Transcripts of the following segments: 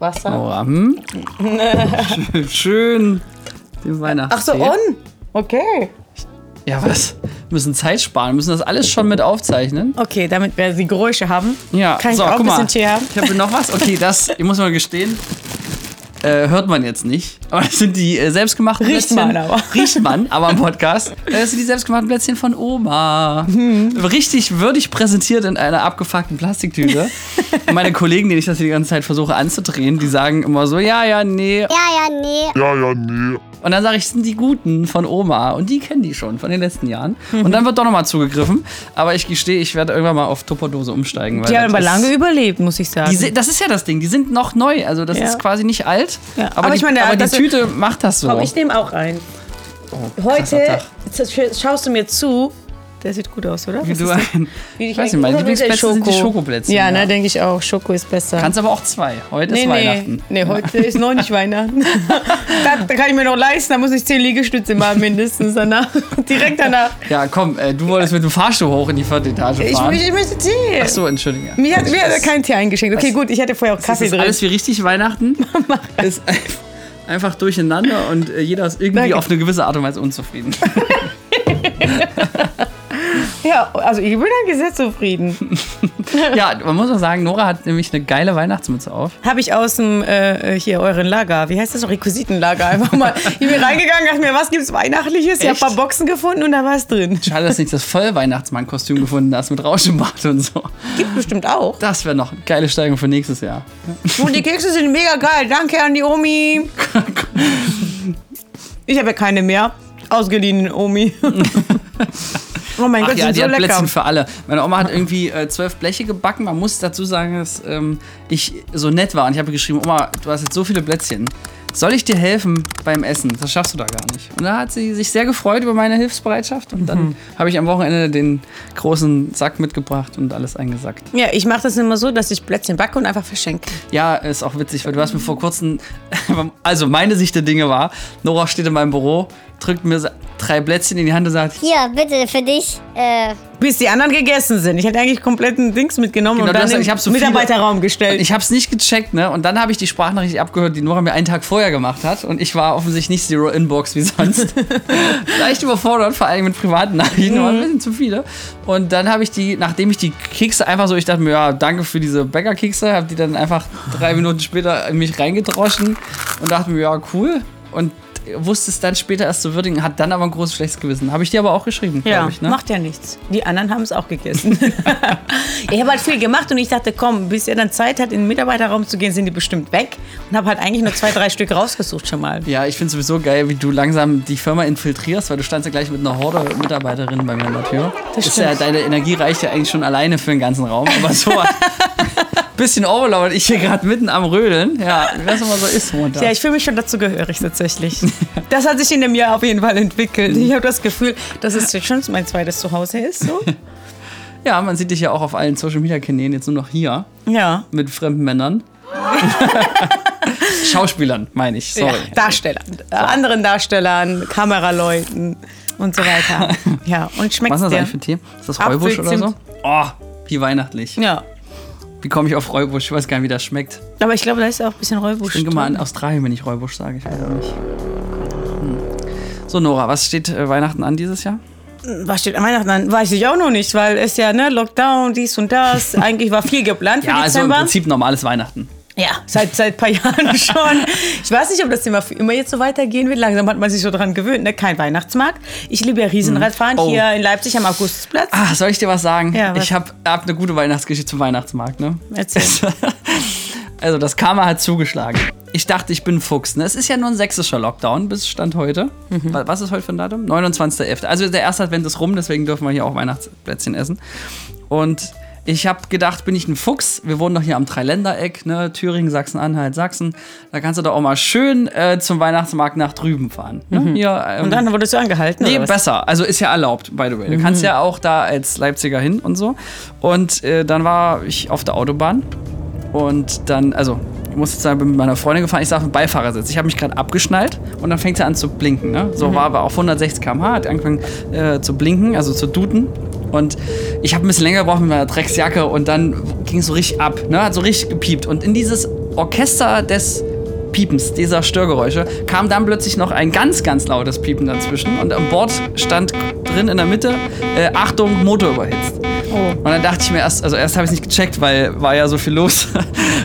Wasser. Nora, hm? Schön. Den Weihnachten. Ach so, on. Okay. Ja, was? Wir müssen Zeit sparen. Wir müssen das alles schon mit aufzeichnen. Okay, damit wir die Geräusche haben. Ja, Kann ich so, auch guck ein mal. bisschen Tee haben? Ich habe noch was. Okay, das, ich muss mal gestehen, äh, hört man jetzt nicht. Aber das sind die äh, selbstgemachten Riecht Plätzchen. man aber. Riecht man, aber im Podcast. Äh, Das sind die selbstgemachten Plätzchen von Oma. Hm. Richtig würdig präsentiert in einer abgefuckten Plastiktüte. Und meine Kollegen, denen ich das die ganze Zeit versuche anzudrehen, die sagen immer so, ja, ja, nee. Ja, ja, nee. Ja, ja, nee. Und dann sage ich, das sind die guten von Oma. Und die kennen die schon von den letzten Jahren. Mhm. Und dann wird doch nochmal zugegriffen. Aber ich gestehe, ich werde irgendwann mal auf Tupperdose umsteigen. weil Die haben aber ist- lange überlebt, muss ich sagen. Die, das ist ja das Ding, die sind noch neu, also das Ja. ist quasi nicht alt. Ja, Aber, aber die, ich meine, aber die Tüte macht das so. Komm, ich nehme auch ein. Oh, Heute schaust du mir zu. Der sieht gut aus, oder? Wie Was du ist das? ein, Wie ich weiß nicht, ist der Lieblingsplätzchen sind die Schokoplätzchen. Ja, ne, denke ich auch. Schoko ist besser. Kannst aber auch zwei. Heute nee, ist nee, Weihnachten. nee, heute ist noch nicht Weihnachten. da kann ich mir noch leisten, da muss ich zehn Liegestütze machen mindestens danach. Direkt danach. Ja, komm, äh, du wolltest mit dem Fahrstuhl hoch in die vierte Etage Ich, fahren. ich, ich möchte Tee. Ach so, entschuldige. Mir hat, mir hat er keinen Tee eingeschenkt. Okay, gut, ich hatte vorher auch Das Kaffee ist drin. alles wie richtig Weihnachten. ist ein- einfach durcheinander und äh, jeder ist irgendwie Danke. auf eine gewisse Art und Weise unzufrieden. Ja, also ich bin eigentlich sehr zufrieden. ja, man muss auch sagen, Nora hat nämlich eine geile Weihnachtsmütze auf. Habe ich aus dem, äh, hier, euren Lager, wie heißt das noch, Requisitenlager, einfach mal, ich bin reingegangen, dachte mir, was gibt's Weihnachtliches? Ich habe Echt? ein paar Boxen gefunden und da war es drin. Schade, dass du nicht das Vollweihnachtsmann-Kostüm gefunden hast mit Rauschebart und so. Gibt bestimmt auch. Das wäre noch eine geile Steigerung für nächstes Jahr. Und die Kekse sind mega geil. Danke an die Omi. Ich habe ja keine mehr. Ausgeliehen, Omi. Oh mein Ach Gott, ja, sind die so hat lecker. Plätzchen für alle. Meine Oma hat irgendwie äh, zwölf Bleche gebacken. Man muss dazu sagen, dass ähm, ich so nett war. Und ich habe geschrieben, Oma, du hast jetzt so viele Plätzchen. Soll ich dir helfen beim Essen? Das schaffst du da gar nicht. Und da hat sie sich sehr gefreut über meine Hilfsbereitschaft. Und Mhm. dann habe ich am Wochenende den großen Sack mitgebracht und alles eingesackt. Ja, ich mache das immer so, dass ich Plätzchen backe und einfach verschenke. Ja, ist auch witzig, weil du hast mir vor kurzem, also meine Sicht der Dinge war, Nora steht in meinem Büro, drückt mir drei Plätzchen in die Hand und sagt, Hier, bitte, für dich. Äh, Bis die anderen gegessen sind. Ich hätte eigentlich kompletten Dings mitgenommen Genau, und dann ich hab so viele- Mitarbeiterraum gestellt. Ich habe es nicht gecheckt, ne? Und dann habe ich die Sprachnachricht abgehört, die Nora mir einen Tag vorher gemacht hat. Und ich war offensichtlich nicht Zero Inbox wie sonst. Leicht überfordert, vor allem mit privaten Nachrichten, aber ein bisschen zu viele. Und dann habe ich die, nachdem ich die Kekse einfach so, ich dachte mir, ja, danke für diese Bäckerkekse, habe die dann einfach drei Minuten später in mich reingedroschen und dachte mir, ja, cool. Und wusste es dann später erst zu würdigen, hat dann aber ein großes schlechtes Gewissen. Habe ich dir aber auch geschrieben, ja, glaube ich, ne? macht ja nichts. Die anderen haben es auch gegessen. ich habe halt viel gemacht und ich dachte, komm, bis er dann Zeit hat, in den Mitarbeiterraum zu gehen, sind die bestimmt weg. Und habe halt eigentlich nur zwei, drei Stück rausgesucht schon mal. Ja, ich finde sowieso geil, wie du langsam die Firma infiltrierst, weil du standst ja gleich mit einer Horde Mitarbeiterinnen bei mir an der Tür. Das ist ja, stimmt. deine Energie reicht ja eigentlich schon alleine für den ganzen Raum. Aber so bisschen overload, ich hier gerade mitten am Rödeln. Ja, wie das immer so ist Montag. Ja, ich fühle mich schon dazu gehörig tatsächlich. Das hat sich in dem Jahr auf jeden Fall entwickelt. Ich habe das Gefühl, dass es jetzt schon mein zweites Zuhause ist. So. ja, man sieht dich ja auch auf allen Social Media Kanälen, jetzt nur noch hier Ja. mit fremden Männern. Schauspielern, meine ich, sorry. Ja, Darstellern, äh, anderen Darstellern, Kameraleuten und so weiter. Ja, und schmeckt Was ist das dir? eigentlich für ein Tee? Ist das Räubusch oder so? Oh, wie weihnachtlich. Ja, Wie komme ich auf Räubusch? Ich weiß gar nicht, wie das schmeckt. aber ich glaube, da ist auch ein bisschen Räubusch Ich denke mal an. Australien, wenn ich Räubusch sage. Ich weiß auch nicht. Hm. So, Nora, was steht äh, Weihnachten an dieses Jahr? Was steht an Weihnachten an? Weiß ich auch noch nicht, weil es ja, ne, Lockdown, dies und das. Eigentlich war viel geplant für Ja, also im Dezember. Prinzip normales Weihnachten. Ja, seit, seit ein paar Jahren schon. Ich weiß nicht, ob das Thema für immer jetzt so weitergehen wird. Langsam hat man sich so dran gewöhnt. Ne? Kein Weihnachtsmarkt. Ich liebe ja Riesenradfahren Oh. hier in Leipzig am Augustusplatz. Ah, soll ich dir was sagen? Ja, was? Ich habe hab eine gute Weihnachtsgeschichte zum Weihnachtsmarkt, ne? Erzähl. Also, das Karma hat zugeschlagen. Ich dachte, ich bin ein Fuchs. Ne? Es ist ja nur ein sächsischer Lockdown bis Stand heute. Mhm. Wa- Was ist heute für ein Datum? 29.11. Also der erste Advent ist rum, deswegen dürfen wir hier auch Weihnachtsplätzchen essen. Und ich habe gedacht, bin ich ein Fuchs? Wir wohnen doch hier am Dreiländereck, ne? Thüringen, Sachsen-Anhalt, Sachsen. Da kannst du doch auch mal schön äh, zum Weihnachtsmarkt nach drüben fahren. Ne? Hier, ähm, Mhm. Und dann wurdest du angehalten. Nee, besser. Also ist ja erlaubt, by the way. Du Mhm. kannst ja auch da als Leipziger hin und so. Und äh, dann war ich auf der Autobahn und dann, also ich musste jetzt mit meiner Freundin gefahren, ich saß im Beifahrersitz. Ich habe mich gerade abgeschnallt und dann fängt sie an zu blinken. Ne? Mhm. So war aber auf 160 km/h, hat angefangen äh, zu blinken, also zu duden. Und ich habe ein bisschen länger gebraucht mit meiner Drecksjacke und dann ging es so richtig ab, ne? hat so richtig gepiept. Und in dieses Orchester des Piepens, dieser Störgeräusche, kam dann plötzlich noch ein ganz, ganz lautes Piepen dazwischen. Und am Bord stand drin in der Mitte, äh, Achtung, Motor überhitzt. Oh. Und dann dachte ich mir erst, also erst habe ich es nicht gecheckt, weil war ja so viel los.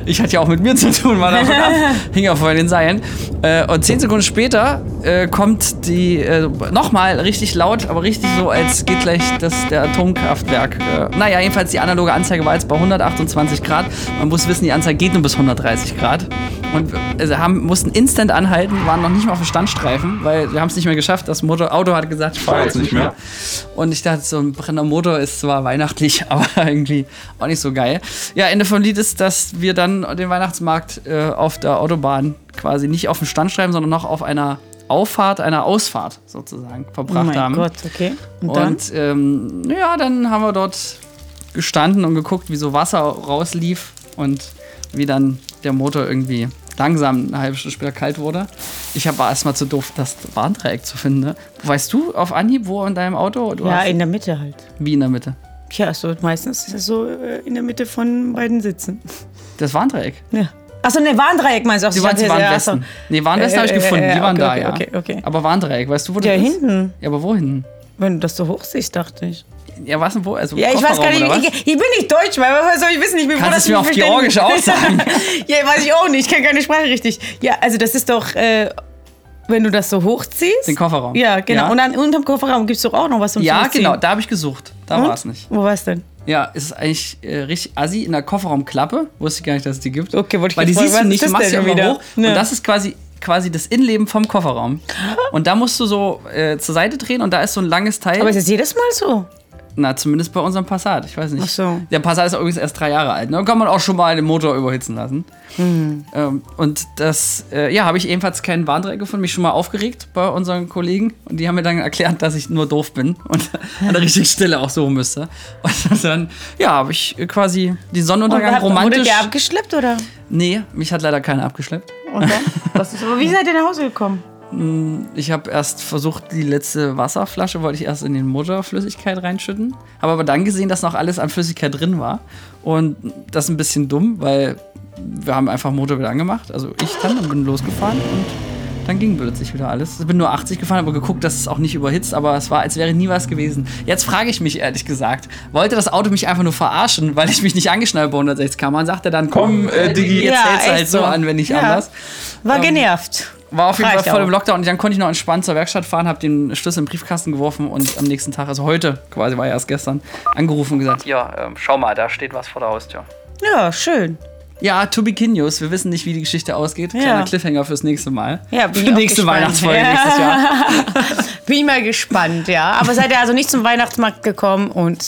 Ich hatte ja auch mit mir zu tun, war davon ab, hing ja vor den Seilen. Äh, und zehn Sekunden später äh, kommt die äh, nochmal richtig laut, aber richtig so, als geht gleich das, der Atomkraftwerk. Äh, naja, jedenfalls die analoge Anzeige war jetzt bei 128 Grad. Man muss wissen, die Anzeige geht nur bis 130 Grad. Und wir haben, mussten instant anhalten, waren noch nicht mal auf dem Standstreifen, weil wir haben es nicht mehr geschafft. Das Motor, Auto hat gesagt, ich fahre jetzt nicht mehr. Und ich dachte, so ein brennender Motor ist zwar weihnachtlich, aber irgendwie auch nicht so geil. Ja, Ende vom Lied ist, dass wir dann den Weihnachtsmarkt äh, auf der Autobahn quasi nicht auf dem Standstreifen, sondern noch auf einer Auffahrt, einer Ausfahrt sozusagen Oh verbracht mein haben. Gott, okay. Und, dann? Und ähm, ja, dann haben wir dort gestanden und geguckt, wie so Wasser rauslief und wie dann der Motor irgendwie langsam eine halbe Stunde später kalt wurde. Ich war erstmal zu doof, das Warndreieck zu finden. Ne? Weißt du auf Anhieb, wo in deinem Auto? Ja, in der Mitte halt. wie in der Mitte? Ja, so meistens ist es so äh, in der Mitte von beiden Sitzen. Das Warndreieck. Ja. Achso, ne, Warndreieck meinst du? Die waren, waren ja, Westen. achso. Nee, Warnwesten habe ich Äh, äh, gefunden. äh, Die waren okay, da, okay, ja. okay, okay. Aber Warndreieck, weißt du, wo das Ja, ist? hinten. Ja, aber wo hinten? Wenn du das so hoch siehst, dachte ich. Ja, was denn wo? Also Ja, ich weiß gar nicht. was? Ich, ich bin nicht deutsch, weil woher soll ich wissen? Ich bin froh, Kannst dass du es mir auf Georgisch auch sagen? ja, weiß ich auch nicht. Ich kenne keine Sprache richtig. Ja, also das ist doch, äh, wenn du das so hochziehst. Den Kofferraum. Ja, genau. Ja. Und dann unterm Kofferraum gibt es doch auch noch was zum Ja, genau, da habe ich gesucht. Da war es nicht. Wo war es denn? Ja, es ist eigentlich äh, richtig assi in der Kofferraumklappe. Wusste ich gar nicht, dass es die gibt. Okay, wollte ich Weil die siehst du was nicht, du das machst sie immer wieder? hoch. Ja. Und das ist quasi, quasi das Innenleben vom Kofferraum. Und da musst du so äh, zur Seite drehen und da ist so ein langes Teil. Aber ist das jedes Mal so? Na, zumindest bei unserem Passat. Ich weiß nicht. Ach so. Der Passat ist übrigens erst drei Jahre alt. Ne? Da kann man auch schon mal den Motor überhitzen lassen. Hm. Ähm, und das, äh, ja, habe ich ebenfalls keinen Warndreieck gefunden. Mich schon mal aufgeregt bei unseren Kollegen. Und die haben mir dann erklärt, dass ich nur doof bin und an der richtigen Stelle auch suchen müsste. Und dann, ja, habe ich quasi den Sonnenuntergang Und romantisch. Wurde der abgeschleppt oder? nee, mich hat leider keiner abgeschleppt. Und dann? Was ist, aber wie seid ihr nach Hause gekommen? Ich habe erst versucht, die letzte Wasserflasche wollte ich erst in den Motorflüssigkeit reinschütten. Habe aber dann gesehen, dass noch alles an Flüssigkeit drin war. Und das ist ein bisschen dumm, weil wir haben einfach Motor wieder angemacht. Also ich dann und bin losgefahren und dann ging plötzlich wieder alles. Ich bin nur 80 gefahren, aber geguckt, dass es auch nicht überhitzt, aber es war, als wäre nie was gewesen. Jetzt frage ich mich ehrlich gesagt, wollte das Auto mich einfach nur verarschen, weil ich mich nicht angeschnallt bei 160 km und sagte dann, komm, äh, Digi, jetzt Ja, hältst du halt so. an, wenn nicht Ja. anders. War Ähm, genervt. War auf jeden Fall voll im Lockdown und dann konnte ich noch entspannt zur Werkstatt fahren, habe den Schlüssel im Briefkasten geworfen und am nächsten Tag, also heute quasi, war ja erst gestern, angerufen und gesagt, ja, ähm, schau mal, da steht was vor der Haustür. Ja, schön. Ja, to be continuous. Wir wissen nicht, wie die Geschichte ausgeht. Kleiner Ja. Cliffhanger fürs nächste Mal. Ja, bin Für ich nächste gespannt. Weihnachtsfolge Ja. nächstes Jahr. Bin ich mal gespannt, ja. Aber seid ihr also nicht zum Weihnachtsmarkt gekommen und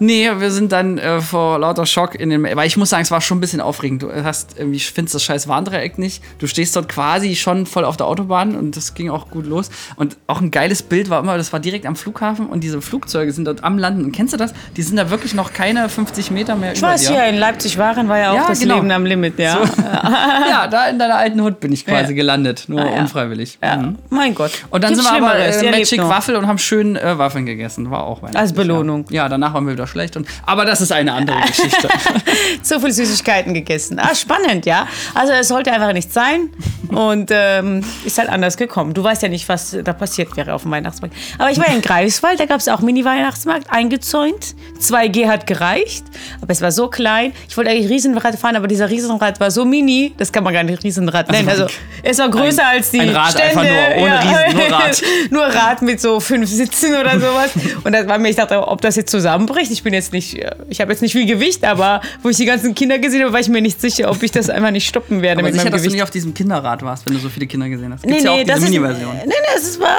Nee, wir sind dann äh, vor lauter Schock in dem. Weil ich muss sagen, es war schon ein bisschen aufregend. Du hast irgendwie, findest das scheiß Warndreieck nicht. Du stehst dort quasi schon voll auf der Autobahn und das ging auch gut los. Und auch ein geiles Bild war immer, das war direkt am Flughafen und diese Flugzeuge sind dort am Landen. Und kennst du das? Die sind da wirklich noch keine 50 Meter mehr ich über weiß, dir. hier in Leipzig waren, war ja auch Ja, das genau. Leben am Limit, ja. ja, da in deiner alten Hut bin ich quasi Ja. gelandet. Nur Ah, ja. unfreiwillig. ja. Mhm. Mein Gott. Und dann Gibt's sind wir aber äh, Magic. Waffel und haben schön äh, Waffeln gegessen. War auch weihnachtlich, Als Belohnung. Ja. ja, danach waren wir wieder schlecht. Und, aber das ist eine andere Geschichte. So viel Süßigkeiten gegessen. Ah, spannend, ja. Also es sollte einfach nicht sein und ähm, ist halt anders gekommen. Du weißt ja nicht, was da passiert wäre auf dem Weihnachtsmarkt. Aber ich war in Greifswald, da gab es auch Mini-Weihnachtsmarkt, eingezäunt. 2G hat gereicht, aber es war so klein. Ich wollte eigentlich Riesenrad fahren, aber dieser Riesenrad war so mini, das kann man gar nicht Riesenrad nennen. war Also es war größer ein- als die ein Rad Stände. einfach nur, ohne Riesen, nur Rad. nur Rad mit so fünf Sitzen oder sowas. Und das war mir, ich dachte, ob das jetzt zusammenbricht. Ich bin jetzt nicht, ich habe jetzt nicht viel Gewicht, aber wo ich die ganzen Kinder gesehen habe, war ich mir nicht sicher, ob ich das einfach nicht stoppen werde aber mit sicher, meinem dass du Gewicht. nicht auf diesem Kinderrad warst, wenn du so viele Kinder gesehen hast. nee, Gibt's ja auch nee, diese das ist, nee, Mini-Version. nee, es war,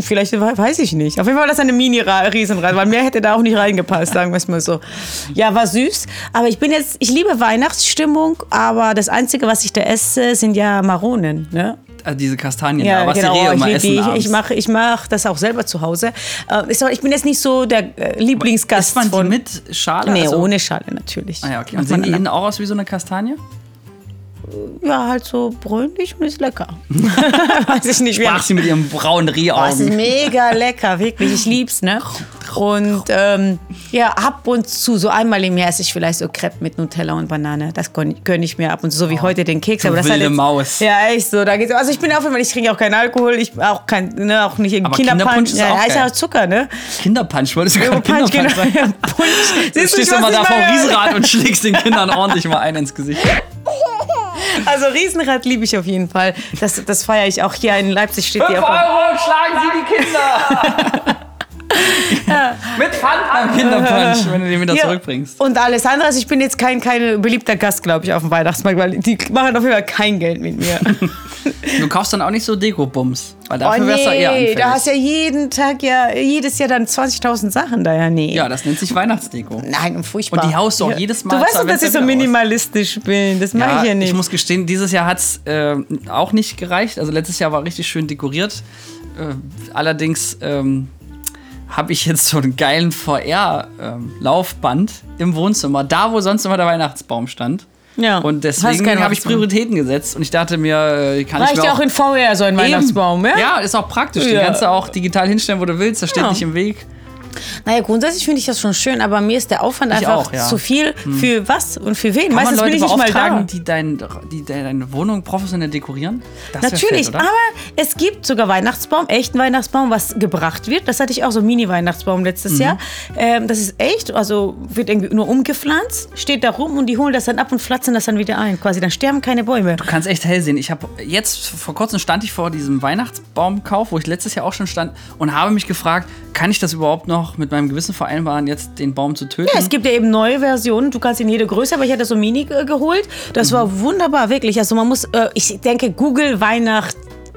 vielleicht weiß ich nicht. Auf jeden Fall war das eine Mini-Riesenrad, weil mehr hätte da auch nicht reingepasst, sagen wir es mal so. Ja, war süß, aber ich bin jetzt, ich liebe Weihnachtsstimmung, aber das Einzige, was ich da esse, sind ja Maronen, ne? Also diese Kastanien, Ja, da, was genau. die Rehe ich immer lieb essen die. Ich mache ich mach das auch selber zu Hause. Äh, ich ich bin jetzt nicht so der äh, Lieblingsgast Isst man die mit Schale? Nee, also, ohne Schale natürlich. Ah ja, okay. Und sehen die innen auch aus wie so eine Kastanie? Ja, halt so bräunlich und ist lecker. Weiß ich nicht. wie- Sprach sie mit ihrem braunen Oh, es ist Rehaugen. mega lecker, wirklich. Ich lieb's, ne? Und ähm, ja, ab und zu, so einmal im Jahr esse ich vielleicht so Crepe mit Nutella und Banane. Das gönn gönn ich mir ab und zu, so wie heute den Keks. Oh, Aber das hat wilde jetzt, Maus. Ja, echt so. Da geht's, also ich bin auch immer, ich trinke auch keinen Alkohol, ich auch kein, ne, auch nicht irgendwie Aber Kinderpunsch. Kinderpunsch ist ja, auch ja, ist ja geil. auch Zucker, ne? Kinderpunch, wolltest du gerade Punch, Kinderpunch genau. sagen? Ja, Punsch. Du Siehst stehst immer da vor dem? Riesenrad und schlägst den Kindern ordentlich mal einen ins Gesicht. Also Riesenrad liebe ich auf jeden Fall. Das, das feiere ich auch hier in Leipzig steht die auch. Euro schlagen Sie die Kinder! Mit Pfand beim Kinderpunch, wenn du den wieder Ja. zurückbringst. Und alles andere, also ich bin jetzt kein, kein beliebter Gast, glaube ich, auf dem Weihnachtsmarkt, weil die machen auf jeden Fall kein Geld mit mir. Du kaufst dann auch nicht so Deko-Bums, weil Oh dafür wärst du eher nee, anfällig. da hast ja jeden Tag, ja, jedes Jahr dann 20.000 Sachen da, ja, nee. ja, das nennt sich Weihnachtsdeko. Nein, furchtbar. Und die haust du auch jedes Mal Du weißt doch, dass ich so minimalistisch bin. Das mache ich ja nicht. ich muss gestehen, dieses Jahr hat es äh, auch nicht gereicht. Also letztes Jahr war richtig schön dekoriert. Äh, allerdings ähm, habe ich jetzt so einen geilen VR-Laufband im Wohnzimmer, da wo sonst immer der Weihnachtsbaum stand. ja. Und deswegen habe ich. Prioritäten gesetzt und ich dachte mir, äh, kann ich Reicht mir ja auch auch in VR so ein Weihnachtsbaum, ja? Ja, ist auch praktisch. Den Ja. kannst du auch digital hinstellen, wo du willst. Das steht Ja. nicht im Weg. Naja, grundsätzlich finde ich das schon schön, aber mir ist der Aufwand Ich einfach auch, ja. Hm. zu viel. Für was und für wen? Kann Meistens man bin Leute ich nicht mal da. die, dein, die deine Wohnung professionell dekorieren? Das Natürlich, fett, aber es gibt sogar Weihnachtsbaum, echten Weihnachtsbaum, was gebracht wird. Das hatte ich auch so Mini-Weihnachtsbaum letztes Mhm. Jahr. Ähm, das ist echt, also wird irgendwie nur umgepflanzt, steht da rum und die holen das dann ab und pflanzen das dann wieder ein. Quasi, dann sterben keine Bäume. Du kannst echt hell sehen. Ich habe jetzt vor kurzem stand ich vor diesem Weihnachtsbaumkauf, wo ich letztes Jahr auch schon stand und habe mich gefragt, kann ich das überhaupt noch mit meinem Gewissen vereinbaren, jetzt den Baum zu töten? Ja, es gibt ja eben neue Versionen. Du kannst in jede Größe, aber ich hatte so Mini äh, geholt. Das Mhm. war wunderbar, wirklich. Also man muss, äh, ich denke, Google Weihnacht,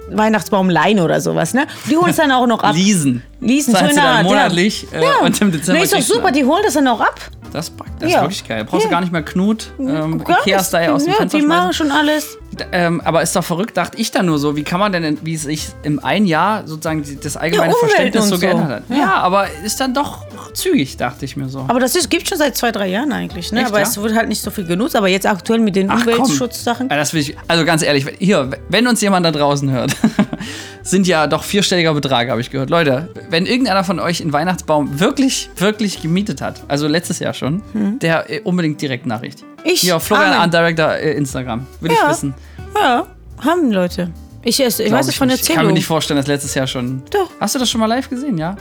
Weihnachtsbaum leihen oder sowas, ne? Die holen es dann auch noch ab. Leasen. Leasen, ja. monatlich äh, Ja. und im Dezember Nee, ist doch super, die holen das dann auch ab. Das, ist praktisch. das Ja. ist wirklich geil. Brauchst du Ja. gar nicht mehr Knut, ähm, Gar Ikea-Style aus dem ja, Fenster Die machen schon alles. Ähm, aber ist doch verrückt, dachte ich dann nur so, wie kann man denn, wie es sich im einen Jahr sozusagen das allgemeine Ja, Verständnis so so. geändert hat. Ja. Ja. aber ist dann doch zügig, dachte ich mir so. Aber das ist, gibt schon seit zwei, drei Jahren eigentlich. Ne? Echt, aber ja? es wird halt nicht so viel genutzt. Aber jetzt aktuell mit den. Umweltschutzsachen. Ich, also ganz ehrlich, hier, wenn uns jemand da draußen hört, sind ja doch vierstelliger Betrag, habe ich gehört. Leute, wenn irgendeiner von euch einen Weihnachtsbaum wirklich, wirklich gemietet hat, also letztes Jahr schon, der äh, unbedingt direkt Nachricht. Hm. Ich? Ja, Florian. Art Director äh, Instagram. Will ich Ja. wissen. Ja, haben Leute. Ich, ich weiß es von nicht. Ich kann mir Erzählung. nicht vorstellen, dass letztes Jahr schon. Doch. Hast du das schon mal live gesehen, ja?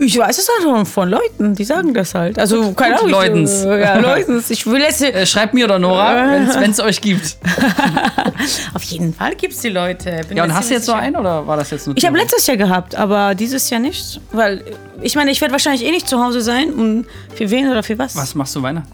Ich weiß es halt von Leuten, die sagen das halt. Also, keine Ahnung. Leutens. äh, Ja, Leutens. Ich will jetzt. Äh, schreibt mir oder Nora, wenn es euch gibt. Auf jeden Fall gibt es die Leute. Bin Ja, und hast du jetzt so einen oder war das jetzt nur Ich habe letztes Jahr gehabt, aber dieses Jahr nicht. Weil, ich meine, ich werde wahrscheinlich eh nicht zu Hause sein. Und für wen oder für was? Was machst du Weihnachten?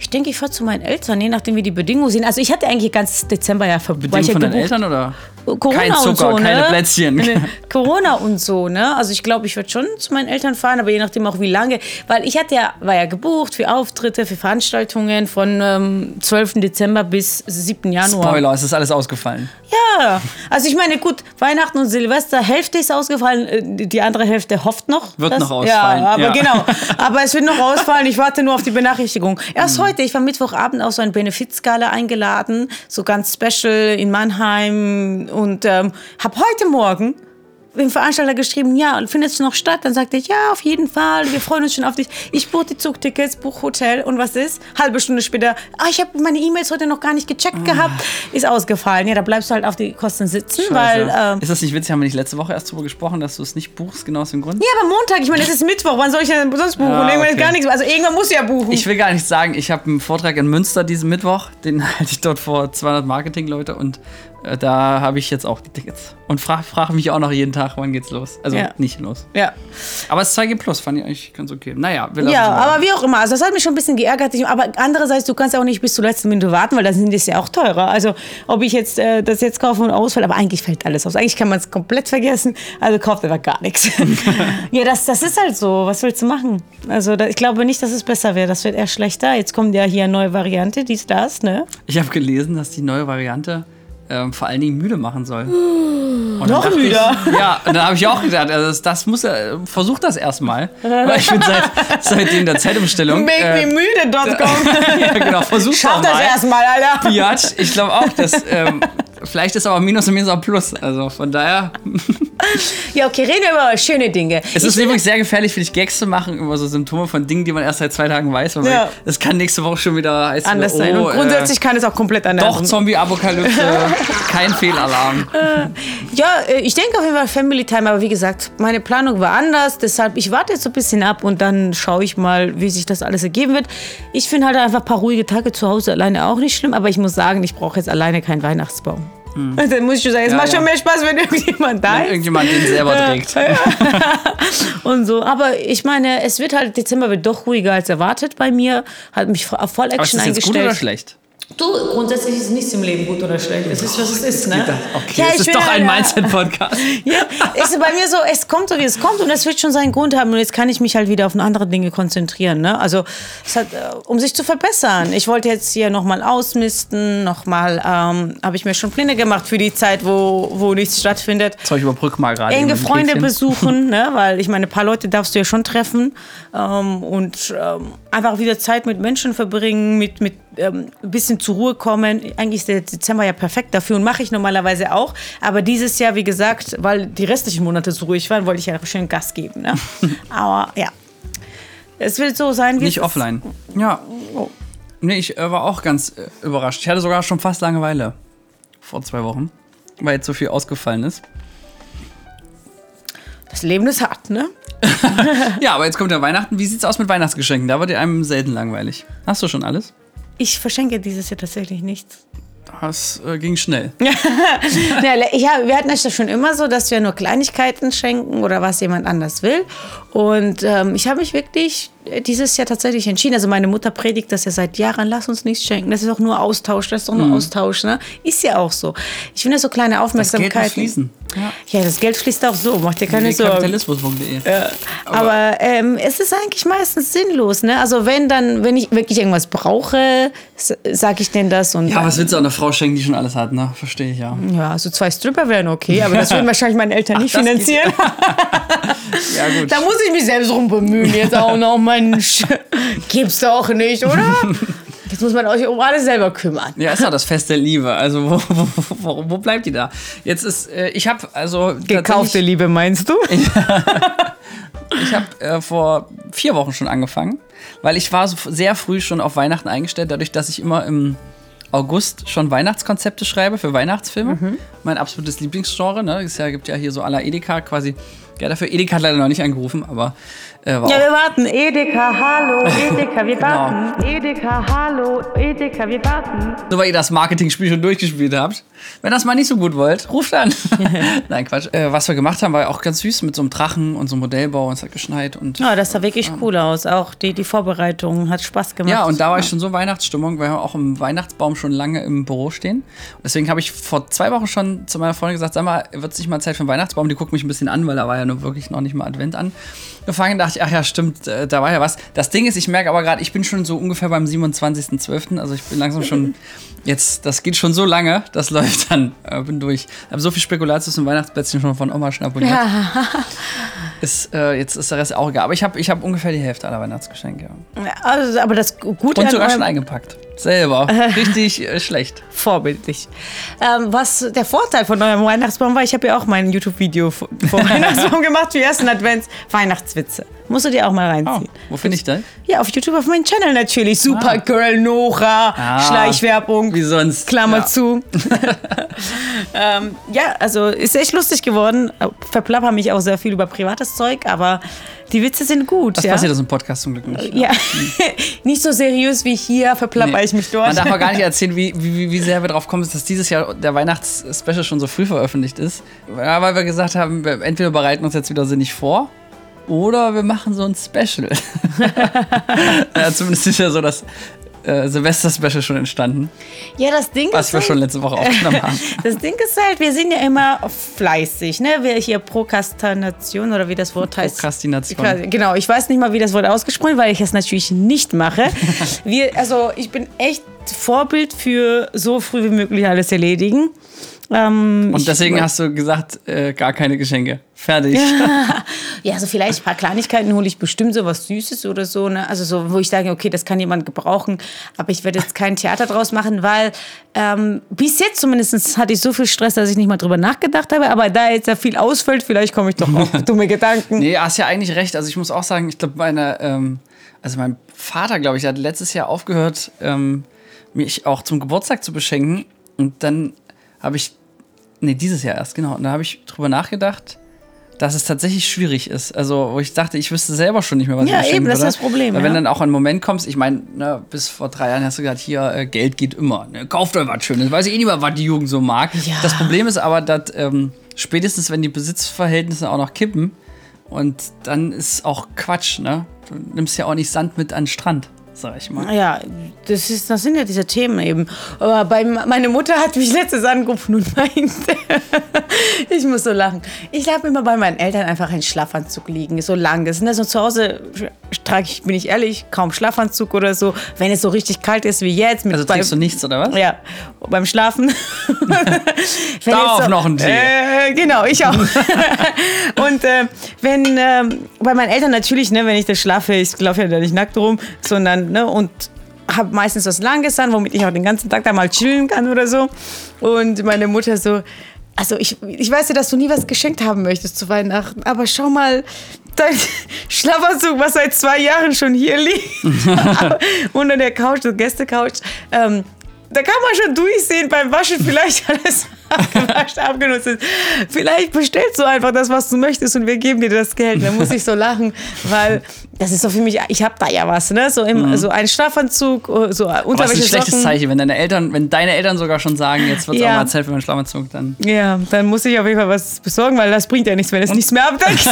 Ich denke, ich fahre zu meinen Eltern, je nachdem, wie die Bedingungen sind. Also, ich hatte eigentlich ganz Dezember ja ver- war Bedingung ich ja von deinen. Eltern oder? Corona Kein Zucker, und so, keine ne? Plätzchen. Ne, Corona und so, ne? Also ich glaube, ich werde schon zu meinen Eltern fahren, aber je nachdem auch wie lange. Weil ich hatte ja, war ja gebucht für Auftritte, für Veranstaltungen von ähm, 12. Dezember bis 7. Januar. Spoiler, es ist alles ausgefallen. Ja, also ich meine, gut, Weihnachten und Silvester, Hälfte ist ausgefallen, äh, die andere Hälfte hofft noch. Wird dass- noch ausfallen, Ja, aber ja. genau. Aber es wird noch ausfallen, ich warte nur auf die Benachrichtigung. Erst Mhm. heute, ich war Mittwochabend auf so ein Benefizgala eingeladen, so ganz special in Mannheim und ähm, habe heute Morgen dem Veranstalter geschrieben, ja, findet es noch statt? Dann sagte ich, ja, auf jeden Fall, wir freuen uns schon auf dich. Ich buche die Zugtickets, buche Hotel und was ist? Halbe Stunde später, ah, ich habe meine E-Mails heute noch gar nicht gecheckt gehabt, ist ausgefallen. Ja, da bleibst du halt auf die Kosten sitzen, weil... Ähm, ist das nicht witzig? Haben wir nicht letzte Woche erst darüber gesprochen, dass du es nicht buchst, genau aus dem Grund? ja, aber Montag, ich meine, es ist Mittwoch, wann soll ich denn sonst buchen? Ja, irgendwann ist okay. gar nichts. Also irgendwann muss ich ja buchen. Ich will gar nicht sagen, ich habe einen Vortrag in Münster diesen Mittwoch, den halte ich dort vor 200 Marketing-Leute und da habe ich jetzt auch die Tickets. Und frage frag mich auch noch jeden Tag, wann geht's los. Also Ja. nicht los. ja. Aber es ist 2G Plus, fand ich eigentlich ganz okay. Naja, wir lassen Ja, aber wie auch immer. Also das hat mich schon ein bisschen geärgert. Aber andererseits, du kannst auch nicht bis zur letzten Minute warten, weil dann sind es ja auch teurer. Also ob ich jetzt äh, das jetzt kaufe und ausfällt, aber eigentlich fällt alles aus. Eigentlich kann man es komplett vergessen. Also kauft einfach gar nichts. ja, das, das ist halt so. Was willst du machen? Also da, ich glaube nicht, dass es besser wäre. Das wird eher schlechter. Jetzt kommt ja hier eine neue Variante, dies, das, ne? Ich habe gelesen, dass die neue Variante ähm, vor allen Dingen müde machen soll. Und dann Noch müder? Ich, ja, und dann habe ich auch gedacht, also das, das muss er, versuch das erstmal. Weil ich bin seit, seitdem der Zeitumstellung. äh, MakeMeMüde.com. ja, genau, versuch Schaff das mal. erstmal, Alter. Biatch, ich glaube auch, dass ähm, vielleicht ist aber Minus und Minus auch Plus. Also von daher. Ja, okay, reden wir über schöne Dinge. Es ist übrigens sehr gefährlich, finde ich, Gags zu machen über so Symptome von Dingen, die man erst seit zwei Tagen weiß. Weil Ja. Das kann nächste Woche schon wieder heißen. anders oh, sein. Und äh, grundsätzlich kann es auch komplett anders Doch, sein. Zombie-Apokalypse. Kein Fehlalarm. Ja, äh, ich denke auf jeden Fall Family Time, aber wie gesagt, meine Planung war anders, deshalb ich warte jetzt so ein bisschen ab und dann schaue ich mal, wie sich das alles ergeben wird. Ich finde halt einfach ein paar ruhige Tage zu Hause alleine auch nicht schlimm, aber ich muss sagen, ich brauche jetzt alleine keinen Weihnachtsbaum. Dann muss ich schon sagen, es. Ja, macht ja. schon mehr Spaß, wenn irgendjemand da Wenn ist. irgendjemand den selber trägt. Und so. Aber ich meine, es wird halt, Dezember wird doch ruhiger als erwartet bei mir. Hat mich auf voll Aber ist Action das jetzt gut eingestellt. oder schlecht? Du, grundsätzlich ist nichts im Leben gut oder schlecht. Es ist, was es ist, ne? Okay, Ja, es ich ist doch ein Mindset-Podcast. Ja, ist bei mir so, es kommt so, wie es kommt und es wird schon seinen Grund haben und jetzt kann ich mich halt wieder auf andere Dinge konzentrieren. Ne? Also, hat, äh, um sich zu verbessern. Ich wollte jetzt hier nochmal ausmisten, nochmal, ähm, habe ich mir schon Pläne gemacht für die Zeit, wo, wo nichts stattfindet. Ich überbrück mal gerade. Enge Freunde besuchen, ne? weil ich meine, ein paar Leute darfst du ja schon treffen ähm, und ähm, einfach wieder Zeit mit Menschen verbringen, mit, mit ähm, ein bisschen zur Ruhe kommen. Eigentlich ist der Dezember ja perfekt dafür und mache ich normalerweise auch. Aber dieses Jahr, wie gesagt, weil die restlichen Monate so ruhig waren, wollte ich ja schön Gas geben. Ne? Aber ja, es wird so sein, wie Nicht offline. Ja. Nee, ich äh, war auch ganz äh, überrascht. Ich hatte sogar schon fast Langeweile. Vor zwei Wochen. Weil jetzt so viel ausgefallen ist. Das Leben ist hart, ne? Ja, aber jetzt kommt ja Weihnachten. Wie sieht's aus mit Weihnachtsgeschenken? Da wird dir einem selten langweilig. Hast du schon alles? Ich verschenke dieses Jahr tatsächlich nichts. Das äh, ging schnell. Ja, wir hatten es ja schon immer so, dass wir nur Kleinigkeiten schenken oder was jemand anders will. Und ähm, ich habe mich wirklich dieses Jahr tatsächlich entschieden. Also meine Mutter predigt das ja seit Jahren, lass uns nichts schenken. Das ist doch nur Austausch, das ist doch nur Austausch. Ne? Ist ja auch so. Ich finde so kleine Mhm. Das Geld Aufmerksamkeiten. fließen. Ja, das Geld fließt auch so, macht dir keine Sorgen. Kapitalismus.de. Aber ähm, es ist eigentlich meistens sinnlos. Ne? Also wenn dann, wenn ich wirklich irgendwas brauche, sage ich denen das. Und Ja, was willst du einer Frau schenken, die schon alles hat, ne? Verstehe ich ja. Ja, so zwei Stripper wären okay, aber das würden wahrscheinlich meine Eltern nicht das geht- finanzieren. Ja, gut. Da muss ich mich selbst rum bemühen jetzt auch noch, Mensch. Gibt's doch nicht, oder? Jetzt muss man euch um alles selber kümmern. Ja, ist doch das Fest der Liebe. Also, wo, wo, wo, bleibt die da? Jetzt ist, äh, ich habe also. Gekaufte Liebe, meinst du? Ich habe äh, vor vier Wochen schon angefangen, weil ich war so sehr früh schon auf Weihnachten eingestellt, dadurch, dass ich immer im August schon Weihnachtskonzepte schreibe für Weihnachtsfilme. Mhm. Mein absolutes Lieblingsgenre. Ne? Es ja, gibt ja hier so à la Edeka quasi. Ja, dafür Edeka hat leider noch nicht angerufen, aber äh, Ja, wir warten. Edeka, hallo, Edeka, wir warten. Edeka, hallo, Edeka, wir warten. Nur weil ihr das Marketing-Spiel schon durchgespielt habt. Wenn das mal nicht so gut wollt, ruft an. Nein, Quatsch. Äh, was wir gemacht haben, war auch ganz süß mit so einem Drachen und so einem Modellbau und es hat geschneit und. Ja, das sah wirklich cool aus. Auch die, die Vorbereitung hat Spaß gemacht. Ja, und da war ich schon so Weihnachtsstimmung, weil wir auch im Weihnachtsbaum schon lange im Büro stehen. Und deswegen habe ich vor zwei Wochen schon zu meiner Freundin gesagt, sag mal, wird es nicht mal Zeit für einen Weihnachtsbaum? Die guckt mich ein bisschen an, weil da war ja nur wirklich noch nicht mal Advent angefangen. Da dachte ich, ach ja, stimmt, äh, da war ja was. Das Ding ist, ich merke aber gerade, ich bin schon so ungefähr beim 27.12., also ich bin langsam schon, jetzt, das geht schon so lange, das läuft dann, äh, bin durch. Habe so viel Spekulatius und Weihnachtsplätzchen schon von Oma schnabuliert. Ist, äh, jetzt ist der Rest auch egal. Aber ich habe ich hab ungefähr die Hälfte aller Weihnachtsgeschenke. Also, aber das Gute Und sogar schon eingepackt. Selber. Richtig äh, schlecht. vorbildlich. Ähm, was der Vorteil von eurem Weihnachtsbaum war, ich habe ja auch mein YouTube-Video vor Weihnachtsbaum gemacht für ersten Advents. Weihnachtswitze. Musst du dir auch mal Oh, reinziehen. wo finde ich das? Ja, auf YouTube, auf meinem Channel natürlich. Supergirl, Nora, Ah. Schleichwerbung. Wie sonst. Klammer Ja. zu. ähm, ja, also ist echt lustig geworden. Verplapper mich auch sehr viel über privates Zeug, aber die Witze sind gut. Das ja? passiert aus dem Podcast zum Glück nicht. Ja, nicht so seriös wie hier, verplapper ich mich dort. Man darf auch gar nicht erzählen, wie, wie, wie sehr wir drauf kommen, dass dieses Jahr der Weihnachtsspecial schon so früh veröffentlicht ist. Ja, weil wir gesagt haben, wir entweder bereiten uns jetzt wieder sinnig vor oder wir machen so ein Special. ja, zumindest ist ja so das äh, Silvester-Special schon entstanden, Ja, das Ding was ist wir halt- schon letzte Woche aufgenommen haben. Das Ding ist halt, wir sind ja immer fleißig, ne? Wir hier Prokrastination oder wie das Wort heißt. Prokrastination. Genau, ich weiß nicht mal, wie das Wort ausgesprochen, weil ich es natürlich nicht mache. Wir, also ich bin echt Vorbild für so früh wie möglich alles erledigen. Ähm, Und ich- deswegen hast du gesagt, äh, gar keine Geschenke. Fertig. Ja, so vielleicht ein paar Kleinigkeiten hole ich bestimmt so was Süßes oder so. Ne? Also so, wo ich sage, okay, das kann jemand gebrauchen. Aber ich werde jetzt kein Theater draus machen, weil ähm, bis jetzt zumindest hatte ich so viel Stress, dass ich nicht mal drüber nachgedacht habe. Aber da jetzt ja viel ausfällt, vielleicht komme ich doch auf dumme Gedanken. Nee, hast ja eigentlich recht. Also ich muss auch sagen, ich glaube, meine, ähm, also mein Vater, glaube ich, hat letztes Jahr aufgehört, ähm, mich auch zum Geburtstag zu beschenken. Und dann habe ich, nee, dieses Jahr erst, genau. Und da habe ich drüber nachgedacht, dass es tatsächlich schwierig ist. Also, wo ich dachte, ich wüsste selber schon nicht mehr, was Ja, ich mir eben, das ist das Problem, Weil wenn ja. dann auch ein Moment kommst, ich meine, ne, bis vor drei Jahren hast du gesagt, hier, äh, Geld geht immer. Ne? Kauft euch was Schönes. Weiß ich eh nicht mehr, was die Jugend so mag. Ja. Das Problem ist aber, dass ähm, spätestens, wenn die Besitzverhältnisse auch noch kippen, und dann ist auch Quatsch, ne? Du nimmst ja auch nicht Sand mit an den Strand, sag ich mal. Ja, das, ist, das sind ja diese Themen eben. Aber bei, meine Mutter hat mich letztes angerufen und meinte, ich muss so lachen. Ich habe immer bei meinen Eltern einfach einen Schlafanzug liegen, so lang. Das sind also zu Hause trage ich, bin ich ehrlich, kaum Schlafanzug oder so. Wenn es so richtig kalt ist wie jetzt. Also trägst du nichts, oder was? Ja, beim Schlafen. Wenn Darauf jetzt noch ein Tee. Äh, genau, ich auch. und äh, wenn ähm, bei meinen Eltern natürlich, ne, wenn ich da schlafe, ich laufe ja da nicht nackt rum, sondern ne, und habe meistens was Langes an, womit ich auch den ganzen Tag da mal chillen kann oder so. Und meine Mutter so, also ich, ich weiß ja, dass du nie was geschenkt haben möchtest zu Weihnachten, aber schau mal, dein Schlafanzug, was seit zwei Jahren schon hier liegt, unter der Couch, der Gästecouch, ähm, da kann man schon durchsehen beim Waschen, vielleicht alles abgewascht, abgenutzt ist. Vielleicht bestellst du einfach das, was du möchtest und wir geben dir das Geld. Dann muss ich so lachen, weil das ist so für mich, ich habe da ja was, ne? So, im, so ein Schlafanzug, so Aber es ist ein Unterwäsche, schlechtes. Zeichen, wenn deine Eltern, wenn deine Eltern sogar schon sagen, jetzt wird es Ja. auch mal Zeit für meinen Schlafanzug, dann. Ja, dann muss ich auf jeden Fall was besorgen, weil das bringt ja nichts, wenn es nichts mehr abdeckt.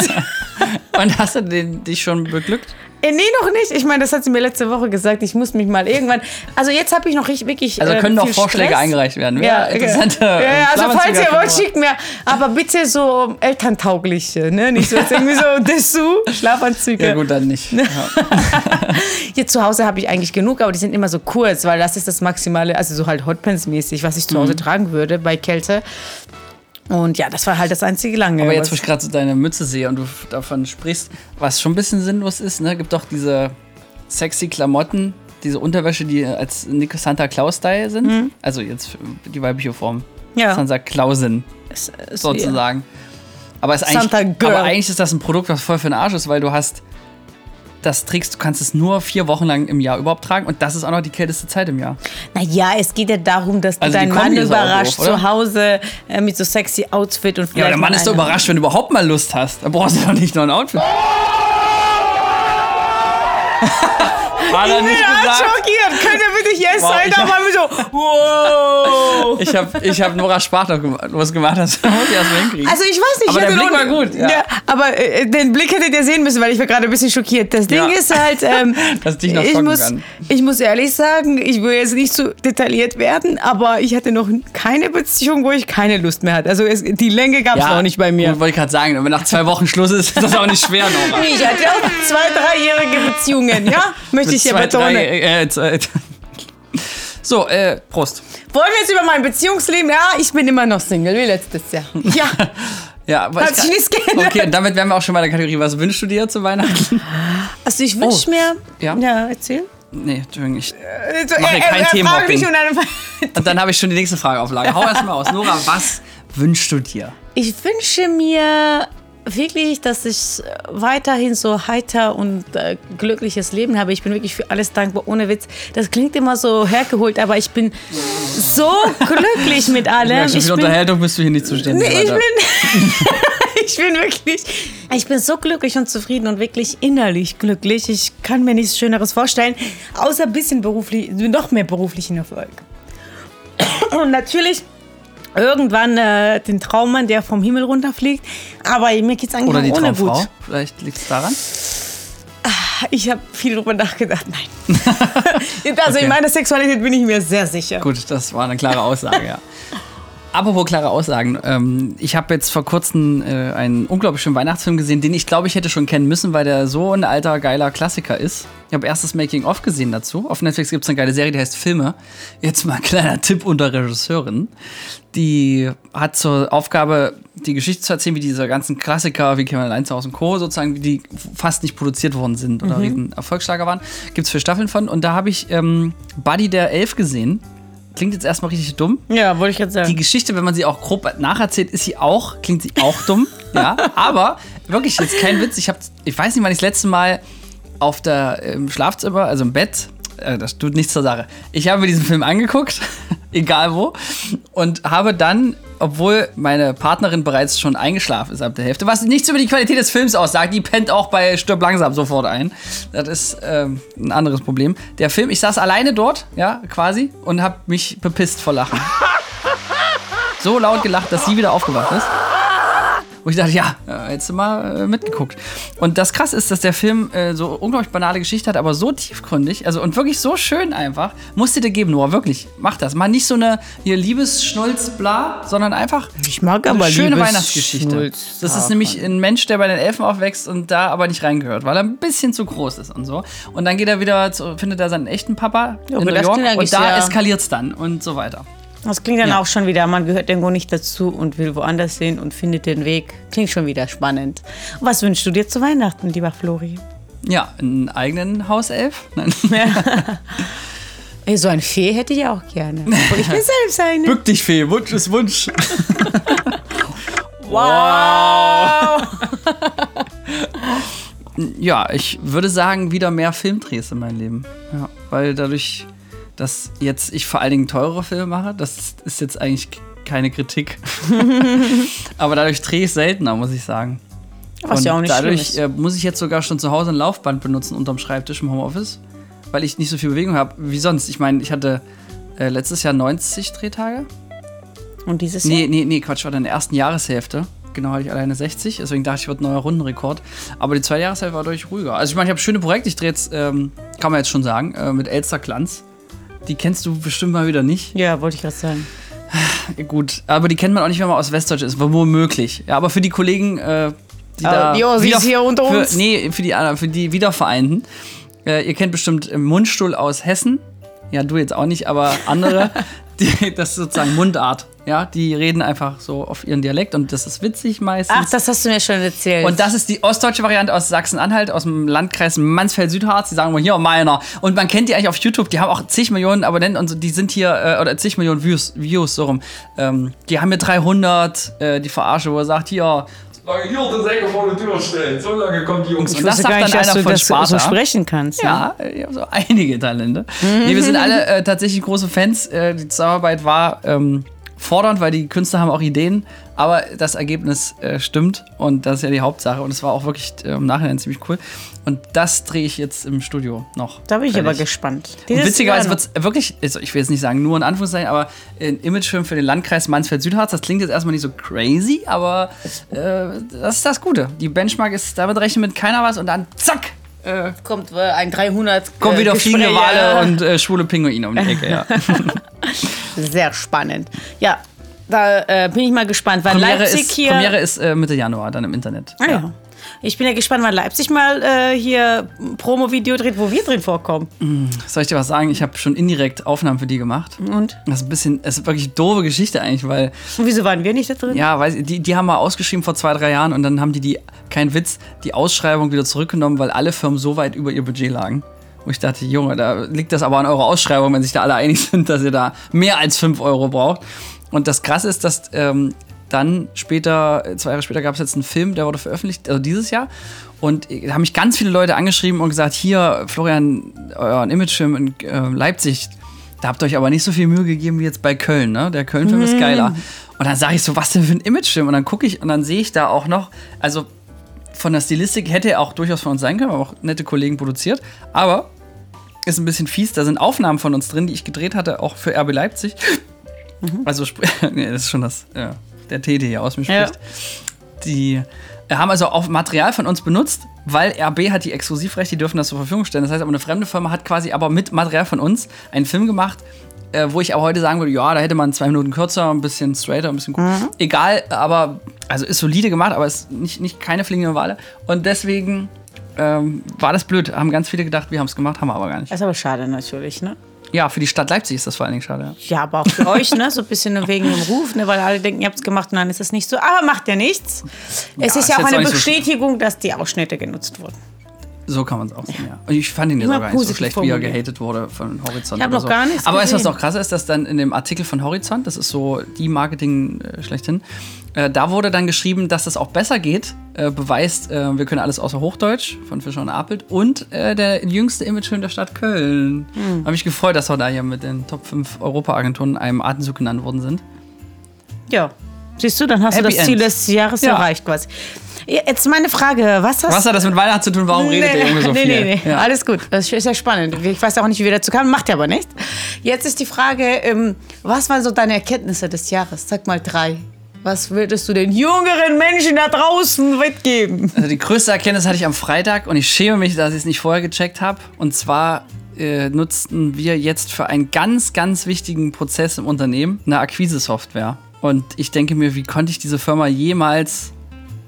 Und hast du den, dich schon beglückt? Äh, nee, noch nicht. Ich meine, das hat sie mir letzte Woche gesagt. Ich muss mich mal irgendwann. Also jetzt habe ich noch richtig, wirklich. Also äh, können noch viel Vorschläge Stress. eingereicht werden. Ja, Wer interessante ja, ja, also falls ihr wollt, schickt mir. Aber bitte so elterntaugliche, ne? Nicht so irgendwie so Dessous, Schlafanzüge. Ja, gut, dann nicht. Ja. Hier zu Hause habe ich eigentlich genug, aber die sind immer so kurz, weil das ist das Maximale, also so halt Hotpants-mäßig, was ich zu Mhm. Hause tragen würde bei Kälte. Und ja, das war halt das einzige lange. Aber jetzt, wo ich gerade so deine Mütze sehe und du davon sprichst, was schon ein bisschen sinnlos ist, ne, gibt doch diese sexy Klamotten, diese Unterwäsche, die als Nico Santa Claus-Style sind. Also jetzt die weibliche Form. Mhm. Ja. Santa Clausin, Es- es- sozusagen. Aber, ist eigentlich, Santa Girl. aber eigentlich ist das ein Produkt, was voll für den Arsch ist, weil du hast das trägst, du kannst es nur vier Wochen lang im Jahr überhaupt tragen und das ist auch noch die kälteste Zeit im Jahr. Naja, es geht ja darum, dass du Also deinen Mann überrascht doof, zu Hause äh, mit so sexy Outfit und Ja, der Mann ist doch überrascht, wenn du überhaupt mal Lust hast. Da brauchst du doch nicht noch ein Outfit. Hat er Ich bin nicht gesagt? schockiert. Könnt ihr bitte Wow, sein? ich Da hab- mal so, wow. Ich habe ich hab Nora Sparta gemacht, was gemacht hast. muss ich erst mal hinkriegen. Also ich weiß nicht, Aber ich der Blick noch- war gut, ja. Ja. aber äh, den Blick hättet ihr sehen müssen, weil ich war gerade ein bisschen schockiert. Das Ding Ja. ist halt, ähm, Dass dich noch ich, muss, kann. ich muss ehrlich sagen, ich will jetzt nicht zu detailliert werden, aber ich hatte noch keine Beziehung, wo ich keine Lust mehr hatte. Also es, die Länge gab es auch nicht bei mir. Gut, Wollte ich gerade sagen, wenn nach zwei Wochen Schluss ist, ist das auch nicht schwer, Nora. Ich hatte auch zwei, dreijährige Beziehungen, ja? Möchte Mit ich hier zwei, betonen. drei, äh, zwei- so, äh, Prost. Wollen wir jetzt über mein Beziehungsleben? Ja, ich bin immer noch Single, wie letztes Jahr. Ja. Ja, aber Hat sich kann- nichts geändert. Okay, damit wären wir auch schon bei der Kategorie, was wünschst du dir zu Weihnachten? Also ich wünsche Oh. mir. Ja. Ja, erzähl. Nee, Entschuldigung, ich, Also, Mach hier kein fragt Themenhopping. mich und dann Und dann habe ich schon die nächste Frage auf Lager. Hau erst mal aus. Nora, was wünschst du dir? Ich wünsche mir wirklich, dass ich weiterhin so heiter und äh, glückliches Leben habe. Ich bin wirklich für alles dankbar, ohne Witz. Das klingt immer so hergeholt, aber ich bin so glücklich mit allem. Ja, schon bin, Unterhaltung bist du hier nicht zuständig. Nee, ich bin, ich bin wirklich, ich bin so glücklich und zufrieden und wirklich innerlich glücklich. Ich kann mir nichts Schöneres vorstellen, außer ein bisschen beruflich, noch mehr beruflichen Erfolg. Und natürlich irgendwann äh, den Traummann, der vom Himmel runterfliegt. Aber mir geht's eigentlich Oder die ohne Traumfrau. gut. Vielleicht liegt es daran. Ich habe viel drüber nachgedacht. Nein. also Okay. in meiner Sexualität bin ich mir sehr sicher. Gut, das war eine klare Aussage, ja. Apropos klare Aussagen. Ähm, ich habe jetzt vor kurzem äh, einen unglaublich schönen Weihnachtsfilm gesehen, den ich glaube, ich hätte schon kennen müssen, weil der so ein alter, geiler Klassiker ist. Ich habe erst das Making-of gesehen dazu. Auf Netflix gibt es eine geile Serie, die heißt Filme. Jetzt mal ein kleiner Tipp unter Regisseurin. Die hat zur Aufgabe, die Geschichte zu erzählen, wie diese ganzen Klassiker, wie Kevin Allein zu Hause und Co., sozusagen, wie die fast nicht produziert worden sind oder riesen Erfolgsschlager waren. Gibt es vier Staffeln von. Und da habe ich ähm, Buddy der Elf gesehen. Klingt jetzt erstmal richtig dumm. Ja, wollte ich jetzt Die sagen. Geschichte, wenn man sie auch grob nacherzählt, ist sie auch, klingt sie auch dumm. ja, aber wirklich jetzt kein Witz. Ich habe, ich weiß nicht, wann ich das letzte Mal auf der im Schlafzimmer, also im Bett, äh, das tut nichts zur Sache. Ich habe mir diesen Film angeguckt, egal wo, und habe dann, obwohl meine Partnerin bereits schon eingeschlafen ist ab der Hälfte, was nichts über die Qualität des Films aussagt, die pennt auch bei Stirb langsam sofort ein. Das ist ähm, ein anderes Problem. Der Film, ich saß alleine dort, ja, quasi, und habe mich bepisst vor Lachen. So laut gelacht, dass sie wieder aufgewacht ist. Wo ich dachte, ja, äh, hättest du mal äh, mitgeguckt. Und das krass ist, dass der Film äh, so unglaublich banale Geschichte hat, aber so tiefgründig, also und wirklich so schön einfach. Musst du dir geben, Noah, wirklich. Mach das. Mal nicht so eine hier Liebesschnulz, bla, sondern einfach Ich mag eine aber schöne Liebes- Weihnachtsgeschichte. Schnulz- Das ist nämlich ein Mensch, der bei den Elfen aufwächst und da aber nicht reingehört, weil er ein bisschen zu groß ist und so. Und dann geht er wieder, zu, findet er seinen echten Papa Ja, in New York und da eskaliert es dann und so weiter. Das klingt dann Ja. auch schon wieder, man gehört irgendwo nicht dazu und will woanders hin und findet den Weg. Klingt schon wieder spannend. Was wünschst du dir zu Weihnachten, lieber Flori? Ja, einen eigenen Hauself? Nein. Ey, so ein Fee hätte ich auch gerne. Obwohl ich bin selbst eine. Bück dich, Fee, Wunsch ist Wunsch. Wow! Ja, ich würde sagen, wieder mehr Filmdrehs in meinem Leben. Ja, weil dadurch, dass jetzt ich vor allen Dingen teurere Filme mache, das ist jetzt eigentlich keine Kritik. Aber dadurch drehe ich seltener, muss ich sagen. Was Und ja auch nicht dadurch ist. äh, muss ich jetzt sogar schon zu Hause ein Laufband benutzen unterm Schreibtisch im Homeoffice, weil ich nicht so viel Bewegung habe wie sonst. Ich meine, ich hatte äh, letztes Jahr 90 Drehtage. Und dieses Nee, nee, nee, Quatsch, war in der ersten Jahreshälfte. Genau, hatte ich alleine 60, deswegen dachte ich, wird ein neuer Rundenrekord. Aber die zweite Jahreshälfte war deutlich ruhiger. Also ich meine, ich habe schöne Projekte, ich drehe jetzt, ähm, kann man jetzt schon sagen, äh, mit Elster Glanz. Die kennst du bestimmt mal wieder nicht. Ja, wollte ich gerade sagen. Gut, aber die kennt man auch nicht, wenn man aus Westdeutsch ist, womöglich. Ja, aber für die Kollegen, äh, die Aber da. die Ossis wieder- hier unter für, uns. Nee, für die, anderen- für die Wiedervereinten. Äh, ihr kennt bestimmt äh, Mundstuhl aus Hessen. Ja, du jetzt auch nicht, aber andere. die, das ist sozusagen Mundart. Ja, die reden einfach so auf ihren Dialekt und das ist witzig meistens. Ach, das hast du mir schon erzählt. Und das ist die ostdeutsche Variante aus Sachsen-Anhalt, aus dem Landkreis Mansfeld-Südharz. Die sagen mal hier meiner. Und man kennt die eigentlich auf YouTube. Die haben auch zig Millionen Abonnenten und so. Die sind hier, äh, oder zig Millionen Views, Views so rum. Ähm, die haben hier 300, äh, die Verarsche, wo er sagt, hier. Solange hier den Sänger vor die Tür steht, so lange kommt die Jungs. ich und das wusste sagt gar nicht, dann dass einer du von das so sprechen kannst. Ja, ich habe so einige Talente. Nee, wir sind alle äh, tatsächlich große Fans. Äh, die Zusammenarbeit war ähm, fordernd, weil die Künstler haben auch Ideen, aber das Ergebnis äh, stimmt und das ist ja die Hauptsache und es war auch wirklich äh, im Nachhinein ziemlich cool. Und das drehe ich jetzt im Studio noch. Da bin ich aber gespannt. Witzigerweise wird es wirklich, also ich will jetzt nicht sagen nur in Anführungszeichen, aber ein Imagefilm für den Landkreis Mansfeld-Südharz, das klingt jetzt erstmal nicht so crazy, aber äh, das ist das Gute. Die Benchmark ist, damit rechnet mit keiner was und dann zack, äh, kommt äh, ein 300 kommen äh, wieder fliegende Gespräche. Wale und äh, schwule Pinguine um die Ecke, ja. Sehr spannend. Ja, da äh, bin ich mal gespannt, weil Premiere Leipzig ist, hier. Premiere ist äh, Mitte Januar dann im Internet. Ah, ja. Ich bin ja gespannt, wann Leipzig mal äh, hier ein Promo-Video dreht, wo wir drin vorkommen. Soll ich dir was sagen? Ich habe schon indirekt Aufnahmen für die gemacht. Und? Das ist ein bisschen, es ist wirklich eine doofe Geschichte eigentlich, weil Und wieso waren wir nicht da drin? Ja, weiß, die, die haben mal ausgeschrieben vor zwei, drei Jahren und dann haben die, die, kein Witz, die Ausschreibung wieder zurückgenommen, weil alle Firmen so weit über ihr Budget lagen. Wo ich dachte, Junge, da liegt das aber an eurer Ausschreibung, wenn sich da alle einig sind, dass ihr da mehr als 5 Euro braucht. Und das Krasse ist, dass ähm, dann später, zwei Jahre später gab es jetzt einen Film, der wurde veröffentlicht, also dieses Jahr. Und da haben mich ganz viele Leute angeschrieben und gesagt, hier, Florian, euren Imagefilm in äh, Leipzig, da habt ihr euch aber nicht so viel Mühe gegeben wie jetzt bei Köln, ne? Der Köln-Film ist geiler. Und dann sage ich so, was denn für ein Imagefilm? Und dann gucke ich und dann sehe ich da auch noch, also von der Stilistik hätte er auch durchaus von uns sein können, aber auch nette Kollegen produziert. Aber ist ein bisschen fies, da sind Aufnahmen von uns drin, die ich gedreht hatte, auch für RB Leipzig. Also, sp- nee, das ist schon das, ja, der T, der hier aus mir Ja. spricht. Die äh, haben also auch Material von uns benutzt, weil RB hat die Exklusivrechte, die dürfen das zur Verfügung stellen. Das heißt aber, eine fremde Firma hat quasi aber mit Material von uns einen Film gemacht äh, wo ich aber heute sagen würde, ja, da hätte man zwei Minuten kürzer, ein bisschen straighter, ein bisschen Mhm. Egal, aber, also ist solide gemacht, aber ist nicht, nicht keine fliegende Wale. Und deswegen ähm, war das blöd. Haben ganz viele gedacht, wir haben es gemacht, haben wir aber gar nicht. Das ist aber schade natürlich, ne? Ja, für die Stadt Leipzig ist das vor allen Dingen schade. Ja. Ja, aber auch für euch, ne? So ein bisschen wegen dem Ruf, ne? Weil alle denken, ihr habt es gemacht und dann ist es nicht so. Aber macht ja nichts. Es Ja, ist ja auch eine auch nicht so. Bestätigung, dass die Ausschnitte genutzt wurden. So kann man es auch sehen, ja. Und ich fand ihn jetzt Immer auch gar nicht so schlecht, wie er gehatet wurde von Horizont. Ich hab oder noch so. gar nichts Aber weißt was noch krasser ist, dass dann in dem Artikel von Horizont, das ist so die Marketing äh, schlechthin, äh, da wurde dann geschrieben, dass das auch besser geht, äh, beweist, äh, wir können alles außer Hochdeutsch von Fischer und Apelt und äh, der jüngste Imagefilm der Stadt Köln. Hm. Habe mich gefreut, dass wir da hier mit den Top 5 Europa-Agenturen in einem Atemzug genannt worden sind. Ja. Siehst du, dann hast du Happy das Ziel End. des Jahres Ja. erreicht quasi. Jetzt meine Frage, was hast Was hat das mit Weihnachten zu tun? Warum redet der Junge so nee, viel? Nee, nee, Ja. alles gut. Das ist ja spannend. Ich weiß auch nicht, wie wir dazu kamen, macht ja aber nichts. Jetzt ist die Frage, ähm, was waren so deine Erkenntnisse des Jahres? Sag mal drei. Was würdest du den jüngeren Menschen da draußen mitgeben? Also die größte Erkenntnis hatte ich am Freitag und ich schäme mich, dass ich es nicht vorher gecheckt habe. Und zwar äh, nutzten wir jetzt für einen ganz, ganz wichtigen Prozess im Unternehmen eine Akquise-Software. Und ich denke mir, wie konnte ich diese Firma jemals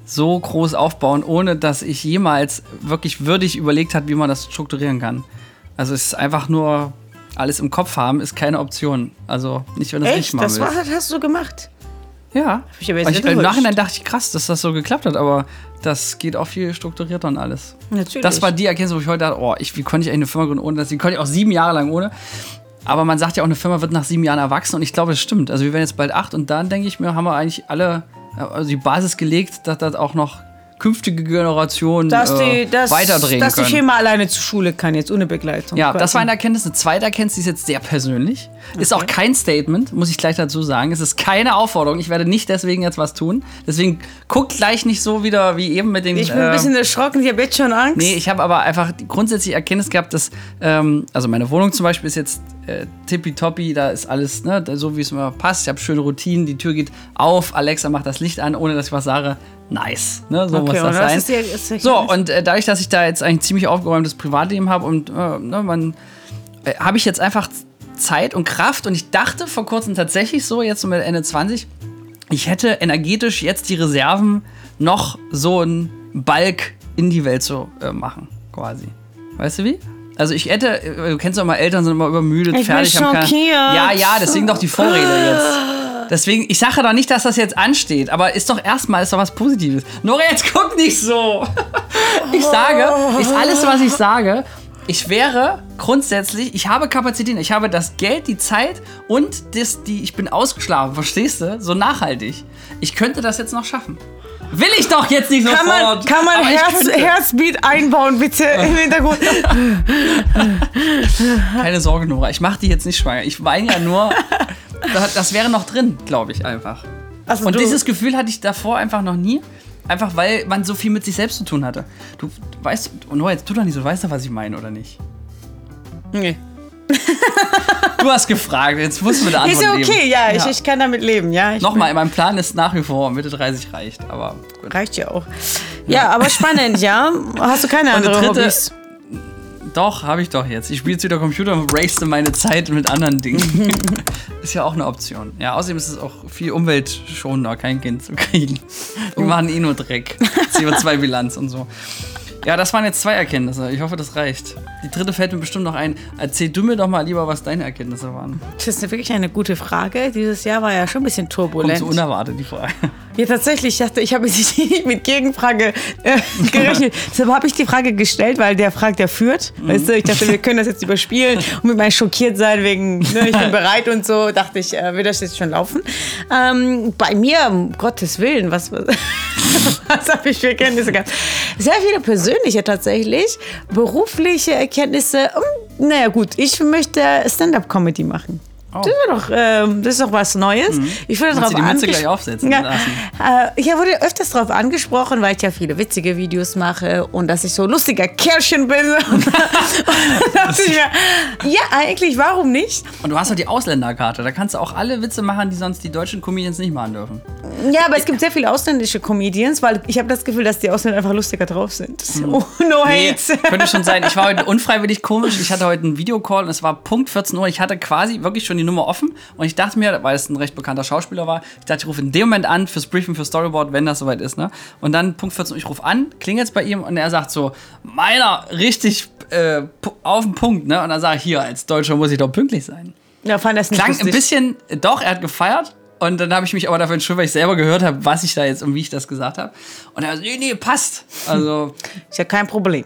so groß aufbauen, ohne dass ich jemals wirklich würdig überlegt habe, wie man das strukturieren kann. Also es ist einfach nur alles im Kopf haben, ist keine Option. Also nicht, wenn du es nicht machen Das willst. war, hast du gemacht? Ja. ich aber jetzt ich, nicht Im. Nachhinein dachte ich, krass, dass das so geklappt hat, aber das geht auch viel strukturierter und alles. Natürlich. Das war die Erkenntnis, wo ich heute dachte, oh, ich, wie konnte ich eigentlich eine Firma gründen ohne das? Die konnte ich auch sieben Jahre lang ohne. Aber man sagt ja auch, eine Firma wird nach sieben Jahren erwachsen und ich glaube, es stimmt. Also wir werden jetzt bald acht und dann denke ich mir, haben wir eigentlich alle also die Basis gelegt, dass das auch noch künftige Generationen dass äh, die, dass, weiterdrehen dass die können. Firma alleine zur Schule kann, jetzt ohne Begleitung. Ja, quasi. das war eine Erkenntnis. Eine zweite Erkenntnis, die ist jetzt sehr persönlich. Ist auch kein Statement, muss ich gleich dazu sagen. Es ist keine Aufforderung. Ich werde nicht deswegen jetzt was tun. Deswegen guckt gleich nicht so wieder wie eben mit dem. Ich bin ein ähm, bisschen erschrocken, ich habe jetzt schon Angst. Nee, ich habe aber einfach die grundsätzliche Erkenntnis gehabt, dass, ähm, also meine Wohnung zum Beispiel ist jetzt äh, tippitoppi, da ist alles, ne, so wie es mir passt. Ich habe schöne Routinen, die Tür geht auf, Alexa macht das Licht an, ohne dass ich was sage. Nice, ne, so Okay, muss und das sein. ist die- ist so, und äh, dadurch, dass ich da jetzt eigentlich ein ziemlich aufgeräumtes Privatleben habe und äh, ne, man, äh, habe ich jetzt einfach Zeit und Kraft und ich dachte vor kurzem tatsächlich so, jetzt so mit Ende 20, ich hätte energetisch jetzt die Reserven, noch so einen Balk in die Welt zu äh, machen, quasi. Weißt du wie? Also ich hätte, äh, du kennst doch mal, Eltern sind immer übermüdet, Ich bin fertig. haben keine- schockiert. Ja, ja, deswegen doch die Vorrede jetzt. Deswegen, ich sage doch nicht, dass das jetzt ansteht, aber ist doch erstmal ist doch was Positives. Nora, jetzt guck nicht so. Ich sage, ist alles, was ich sage. Ich wäre grundsätzlich, ich habe Kapazitäten, ich habe das Geld, die Zeit und das, die, ich bin ausgeschlafen, verstehst du? So nachhaltig. Ich könnte das jetzt noch schaffen. Will ich doch jetzt nicht kann man, sofort. kann man aber ich Herz. Herzbeat einbauen, bitte im Hintergrund? Keine Sorge, Nora, ich mache die jetzt nicht schwanger. Ich weine ja nur, das, wäre noch drin, glaube ich einfach. Also Und du- dieses Gefühl hatte ich davor einfach noch nie. Einfach weil man so viel mit sich selbst zu tun hatte. Du, du weißt, und Nora, jetzt tu doch nicht so, du weißt doch, was ich meine, oder nicht? Nee. Du hast gefragt, jetzt musst du mit der Ist Antwort ja okay, leben. ja, Ich, ich kann damit leben, ja. Nochmal, mein Plan ist nach wie vor, Mitte 30 reicht, aber gut. Reicht ja auch. Ja, aber spannend, ja. Hast du keine andere dritte- Hobbys? Doch, habe ich doch jetzt. Ich spiele jetzt wieder Computer und waste meine Zeit mit anderen Dingen. ist ja auch eine Option. Ja, außerdem ist es auch viel umweltschonender, kein Kind zu kriegen. Die Oh. machen eh nur Dreck. CO2-Bilanz und so. Ja, das waren jetzt zwei Erkenntnisse. Ich hoffe, das reicht. Die dritte fällt mir bestimmt noch ein. Erzähl du mir doch mal lieber, was deine Erkenntnisse waren. Das ist wirklich eine gute Frage. Dieses Jahr war ja schon ein bisschen Kommt turbulent. so unerwartet, die Frage. Ja, tatsächlich, ich dachte, ich habe jetzt nicht mit Gegenfrage äh, gerechnet. Deshalb habe ich die Frage gestellt, weil der fragt, der führt. Weißt du, ich dachte, wir können das jetzt überspielen und mit meinem schockiert sein wegen, ne, ich bin bereit und so, dachte ich, äh, wird das jetzt schon laufen. Ähm, bei mir, um Gottes Willen, was, was, was habe ich für Erkenntnisse gehabt? Sehr viele persönliche tatsächlich, berufliche Erkenntnisse. Naja, gut, ich möchte Stand-up-Comedy machen. Das, ist doch, ähm, das ist doch was Neues. Ich wurde darauf du die Mütze anges- gleich aufsetzen Ja, äh, ich wurde öfters darauf angesprochen, weil ich ja viele witzige Videos mache und dass ich so ein lustiger Kerlchen bin. und da dachte ich mir, ja, eigentlich, warum nicht? Und du hast doch die Ausländerkarte. Da kannst du auch alle Witze machen, die sonst die deutschen Comedians nicht machen dürfen. Ja, aber es gibt sehr viele ausländische Comedians, weil ich habe das Gefühl, dass die Ausländer einfach lustiger drauf sind. Oh, no. Nee, hate. könnte schon sein. Ich war heute unfreiwillig komisch. Ich hatte heute einen Videocall und es war Punkt 14 Uhr. Ich hatte quasi wirklich schon die Nummer offen und ich dachte mir, weil es ein recht bekannter Schauspieler war, ich dachte, ich rufe in dem Moment an fürs Briefing, für Storyboard, wenn das soweit ist, ne? Und dann Punkt 14 Uhr, ich rufe an, klingelt bei ihm und er sagt so, meiner, richtig äh, auf den Punkt, ne? Und dann sage ich, hier, als Deutscher muss ich doch pünktlich sein. Ja, fand das nicht Klang ein lustig. bisschen, doch, er hat gefeiert. Und dann habe ich mich aber dafür entschuldigt, weil ich selber gehört habe, was ich da jetzt und wie ich das gesagt habe. Und er so, nee, nee, passt. Also, Ist ja kein Problem.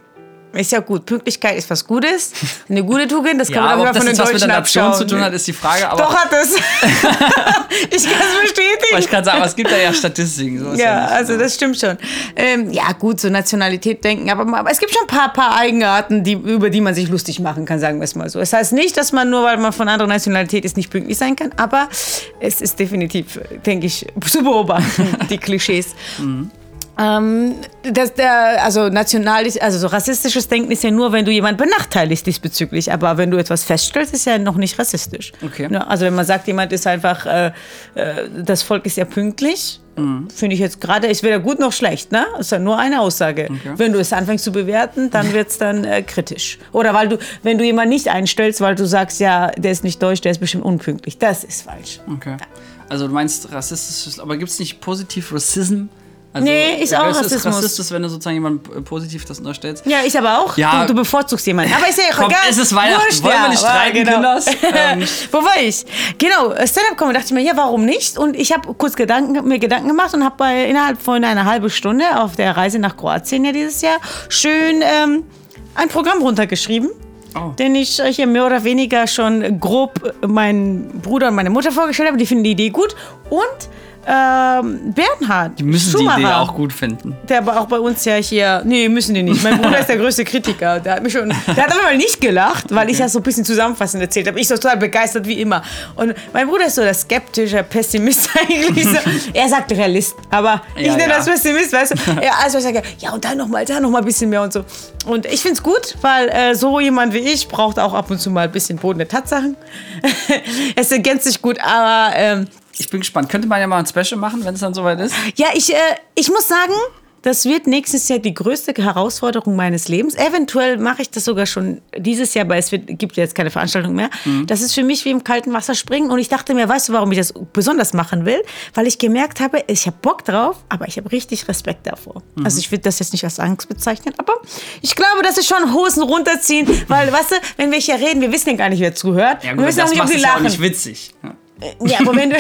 Ist ja gut. Pünktlichkeit ist was Gutes. Eine gute Tugend, das kann ja, man aber das von den jetzt was mit der Deutschen Nation abschauen. zu tun hat, ist die Frage. Aber Doch hat es. ich kann es bestätigen. ich gerade sagen, aber es gibt da ja Statistiken. So ist Ja, nicht. also das stimmt schon. Ähm, ja, gut, so Nationalität denken, aber, aber es gibt schon ein paar, paar Eigenarten, die, über die man sich lustig machen kann, sagen wir es mal so. Es heißt nicht, dass man nur, weil man von anderer Nationalität ist, nicht pünktlich sein kann, aber es ist definitiv, denke ich, zu beobachten, die Klischees. Ähm, das, der, also national, also so rassistisches Denken ist ja nur, wenn du jemand benachteiligst diesbezüglich. Aber wenn du etwas feststellst, ist ja noch nicht rassistisch. Okay. Ja, also wenn man sagt, jemand ist einfach, äh, äh, das Volk ist ja pünktlich, finde ich jetzt gerade, ist weder gut noch schlecht, ne? Ist ja nur eine Aussage. Wenn du es anfängst zu bewerten, dann wird es dann äh, kritisch. Oder weil du, wenn du jemanden nicht einstellst, weil du sagst, ja, der ist nicht deutsch, der ist bestimmt unpünktlich. Das ist falsch. Okay. Also du meinst rassistisches, aber gibt es nicht positiv Rassism? Also, Nee, ist auch Rassismus. rassistisch, wenn du sozusagen jemandem äh, positiv das unterstellst. Ja, ich aber auch. Ja. Du, du bevorzugst jemanden. Aber ist ja Komm, egal. es ist Weihnachten. Wurscht, Wollen wir ja. nicht streiten, genau. Kinders? Ähm. Wo war ich? Genau, Stand-up-Comedy. dachte ich mir, ja, warum nicht? Und ich habe kurz Gedanken, mir Gedanken gemacht und habe innerhalb von einer halben Stunde auf der Reise nach Kroatien ja dieses Jahr schön ähm, ein Programm runtergeschrieben. Oh. Den ich euch hier mehr oder weniger schon grob meinen Bruder und meine Mutter vorgestellt habe. Die finden die Idee gut. Und ähm, Bernhard Die müssen Schumacher, die Idee auch gut finden. der aber auch bei uns ja hier. Nee, müssen die nicht. Mein Bruder ist der größte Kritiker. Der hat mich schon. Der hat aber mal nicht gelacht, weil ich das so ein bisschen zusammenfassend erzählt habe. Ich so total begeistert wie immer. Und mein Bruder ist so der skeptische Pessimist eigentlich. So. Er sagt Realist, aber ich Ja, nenne ja. das Pessimist, weißt du? Ja, also ich sage, ja, und dann nochmal, da nochmal ein bisschen mehr und so. Und ich finde es gut, weil äh, so jemand wie ich braucht auch ab und zu mal ein bisschen Boden der Tatsachen. es ergänzt sich gut, aber. Ähm, Ich bin gespannt. Könnte man ja mal ein Special machen, wenn es dann soweit ist? ja, ich, äh, ich muss sagen, das wird nächstes Jahr die größte Herausforderung meines Lebens. Eventuell mache ich das sogar schon dieses Jahr, weil es wird, gibt ja jetzt keine Veranstaltung mehr. Das ist für mich wie im kalten Wasser springen. Und ich dachte mir, weißt du, warum ich das besonders machen will? Weil ich gemerkt habe, ich habe Bock drauf, aber ich habe richtig Respekt davor. Also ich würde das jetzt nicht als Angst bezeichnen, aber ich glaube, das ist schon Hosen runterziehen, weil, weißt du, wenn wir hier reden, wir wissen ja gar nicht, wer zuhört. wir wissen auch nicht, ob macht die es ja auch lachen. nicht witzig. Ja. Ja, aber wenn du,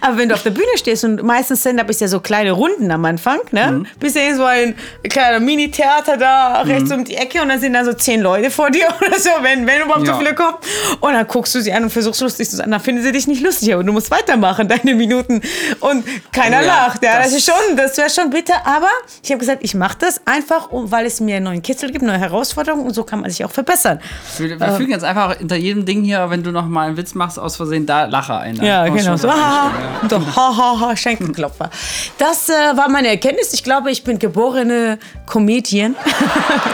aber wenn du auf der Bühne stehst und meistens Stand-up ist ja so kleine Runden am Anfang, ne? Mhm. Bist ja so ein kleiner Mini-Theater da rechts um die Ecke und dann sind da so zehn Leute vor dir oder so, wenn, wenn überhaupt Ja. so viele kommen. Und dann guckst du sie an und versuchst lustig zu sein. Dann finden sie dich nicht lustig, aber du musst weitermachen, deine Minuten. Und keiner Oh ja, lacht. Ja, das, das- ist schon, das wäre schon bitter. Aber ich habe gesagt, ich mache das einfach, weil es mir einen neuen Kitzel gibt, neue Herausforderungen und so kann man sich auch verbessern. Wir, wir fügen jetzt einfach hinter jedem Ding hier, wenn du noch mal einen Witz machst, aus Versehen, da Lacher ein. Ja, genau. So, das ha, ha, so, ha, ha, ha, Schenkelklopfer. Das äh, war meine Erkenntnis. Ich glaube, ich bin geborene Comedian.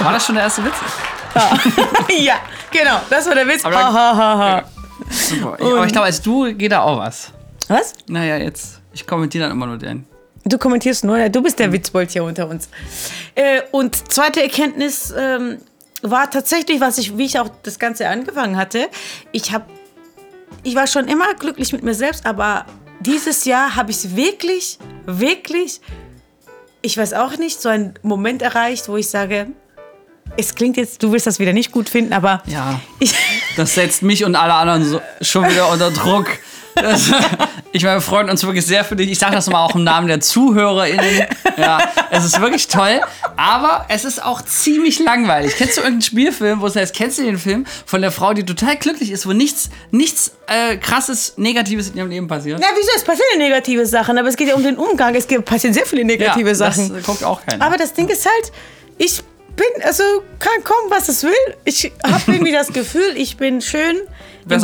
War das schon der erste Witz? ja, genau. Das war der Witz. Aber Ha, ha, ha, ha. Super. Aber ich glaube, als du geht da auch was. Was? Naja, jetzt. Ich kommentiere dann immer nur den. Du kommentierst nur, ja, du bist der Witzbold hier unter uns. Äh, und zweite Erkenntnis ähm, war tatsächlich, was ich, wie ich auch das Ganze angefangen hatte. Ich habe, ich war schon immer glücklich mit mir selbst, aber dieses Jahr habe ich wirklich, wirklich, ich weiß auch nicht, so einen Moment erreicht, wo ich sage, es klingt jetzt, du willst das wieder nicht gut finden, aber Ja. Das setzt mich und alle anderen so, schon wieder unter Druck. Das, ich meine, wir freuen uns wirklich sehr für dich. Ich sage das mal auch im Namen der ZuhörerInnen. Ja, es ist wirklich toll, aber es ist auch ziemlich langweilig. Kennst du irgendeinen Spielfilm, wo es heißt, kennst du den Film von der Frau, die total glücklich ist, wo nichts, nichts äh, krasses, Negatives in ihrem Leben passiert? na wieso, es passieren negative Sachen, aber es geht ja um den Umgang, es passieren sehr viele negative Sachen. Das guckt auch keiner. Aber das Ding ist halt, ich bin, also kann kommen, was es will. Ich habe irgendwie das Gefühl, ich bin schön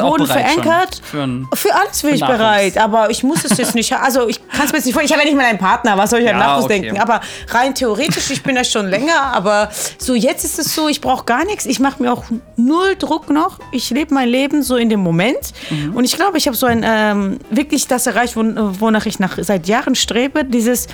auch Boden verankert. für ein- Für alles bin ich bereit, aber ich muss es jetzt nicht. Also ich kann es mir jetzt nicht vorstellen. Ich habe ja nicht mal einen Partner, was soll ich an Ja, Nachwuchs okay. denken? Aber rein theoretisch, ich bin das schon länger, aber so jetzt ist es so, ich brauche gar nichts. Ich mache mir auch null Druck noch. Ich lebe mein Leben so in dem Moment. Mhm. Und ich glaube, ich habe so ein ähm, wirklich das erreicht, won- wonach ich nach seit Jahren strebe. Dieses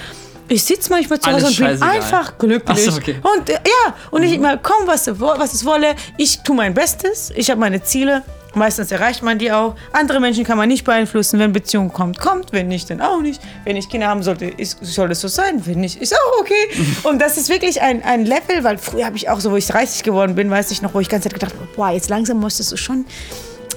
ich sitze manchmal zu Hause und bin einfach glücklich. So, okay. Und äh, ja, und ich immer, komm, was, was es wolle. Ich tue mein Bestes. Ich habe meine Ziele. Meistens erreicht man die auch. Andere Menschen kann man nicht beeinflussen. Wenn Beziehung kommt, kommt. Wenn nicht, dann auch nicht. Wenn ich Kinder haben sollte, ist, soll es so sein. Wenn nicht, ist auch okay. Und das ist wirklich ein, ein Level, weil früher habe ich auch so, wo ich 30 geworden bin, weiß ich noch, wo ich die ganze Zeit gedacht habe, boah, jetzt langsam musstest du schon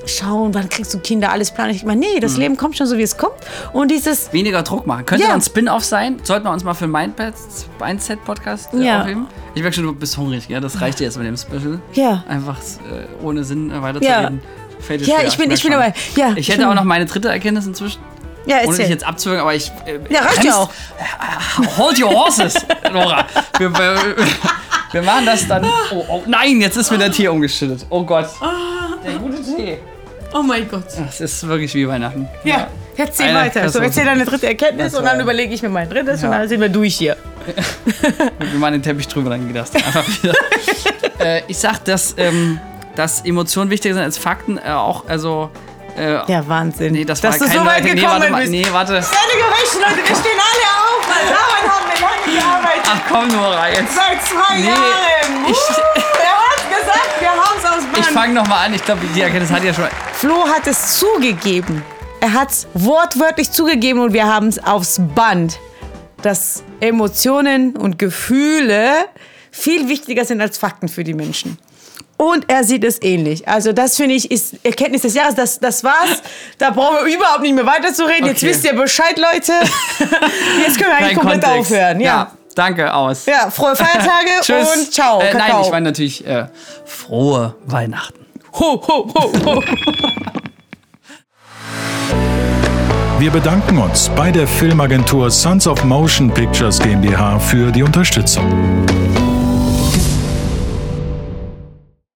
schauen, wann kriegst du Kinder, alles planen. Ich meine, nee, das Leben kommt schon so, wie es kommt. Und dieses, Weniger Druck machen. Könnte Ja. ein Spin-off sein? Sollten wir uns mal für einen Mindset-Podcast äh, Ja. aufheben? Ich merke schon, du bist hungrig, ja? Das reicht dir jetzt mit dem Special. Ja. Einfach äh, ohne Sinn äh, weiterzureden. Fällt Ja, schwer, ich bin- ich bin dabei. Ja, ich ich hätte bin- auch noch meine dritte Erkenntnis inzwischen. ja, Ohne dich erzähl. jetzt abzuwürgen, aber ich. Äh, Ja, reicht ja auch. Hold your horses, Nora. Wir, wir, wir machen das dann. Oh, oh nein, jetzt ist mir der Tee umgeschüttet. Oh Gott. Der gute Tee. Oh mein Gott. Das ist wirklich wie Weihnachten. Ja, erzähl Eine weiter. So, erzähl deine dritte Erkenntnis und dann überlege ich mir mein drittes und Ja. dann sind wir durch hier. Wir machen den Teppich drüber, dann geht das einfach wieder. äh, ich sag, dass, ähm, dass Emotionen wichtiger sind als Fakten. Äh, auch, also. Äh, Ja, Wahnsinn. Nee, das Dass war du kein so weit nee, gekommen warte bist. nee, warte. Ende Gericht, Leute, wir stehen alle auf. weil Daran haben wir lange gearbeitet. Ach komm, Nora, jetzt. Seit zwei Nee, Jahren. ich- er hat gesagt, wir haben es aus Ich Band. fange nochmal an. Ich glaube, die Erkenntnis hat ja schon. Flo hat es zugegeben. Er hat es wortwörtlich zugegeben und wir haben es aufs Band, dass Emotionen und Gefühle viel wichtiger sind als Fakten für die Menschen. Und er sieht es ähnlich. Also das finde ich ist Erkenntnis des Jahres. Das, das war's. Da brauchen wir überhaupt nicht mehr weiterzureden. Jetzt Okay. wisst ihr Bescheid, Leute. Jetzt können wir eigentlich Kein komplett Kontext. aufhören. Ja. ja. Danke, aus. ja. frohe Feiertage Tschüss. und ciao. Äh, nein, ich meine natürlich äh, frohe Weihnachten. ho, ho, ho, ho. Wir bedanken uns bei der Filmagentur Sons of Motion Pictures GmbH für die Unterstützung.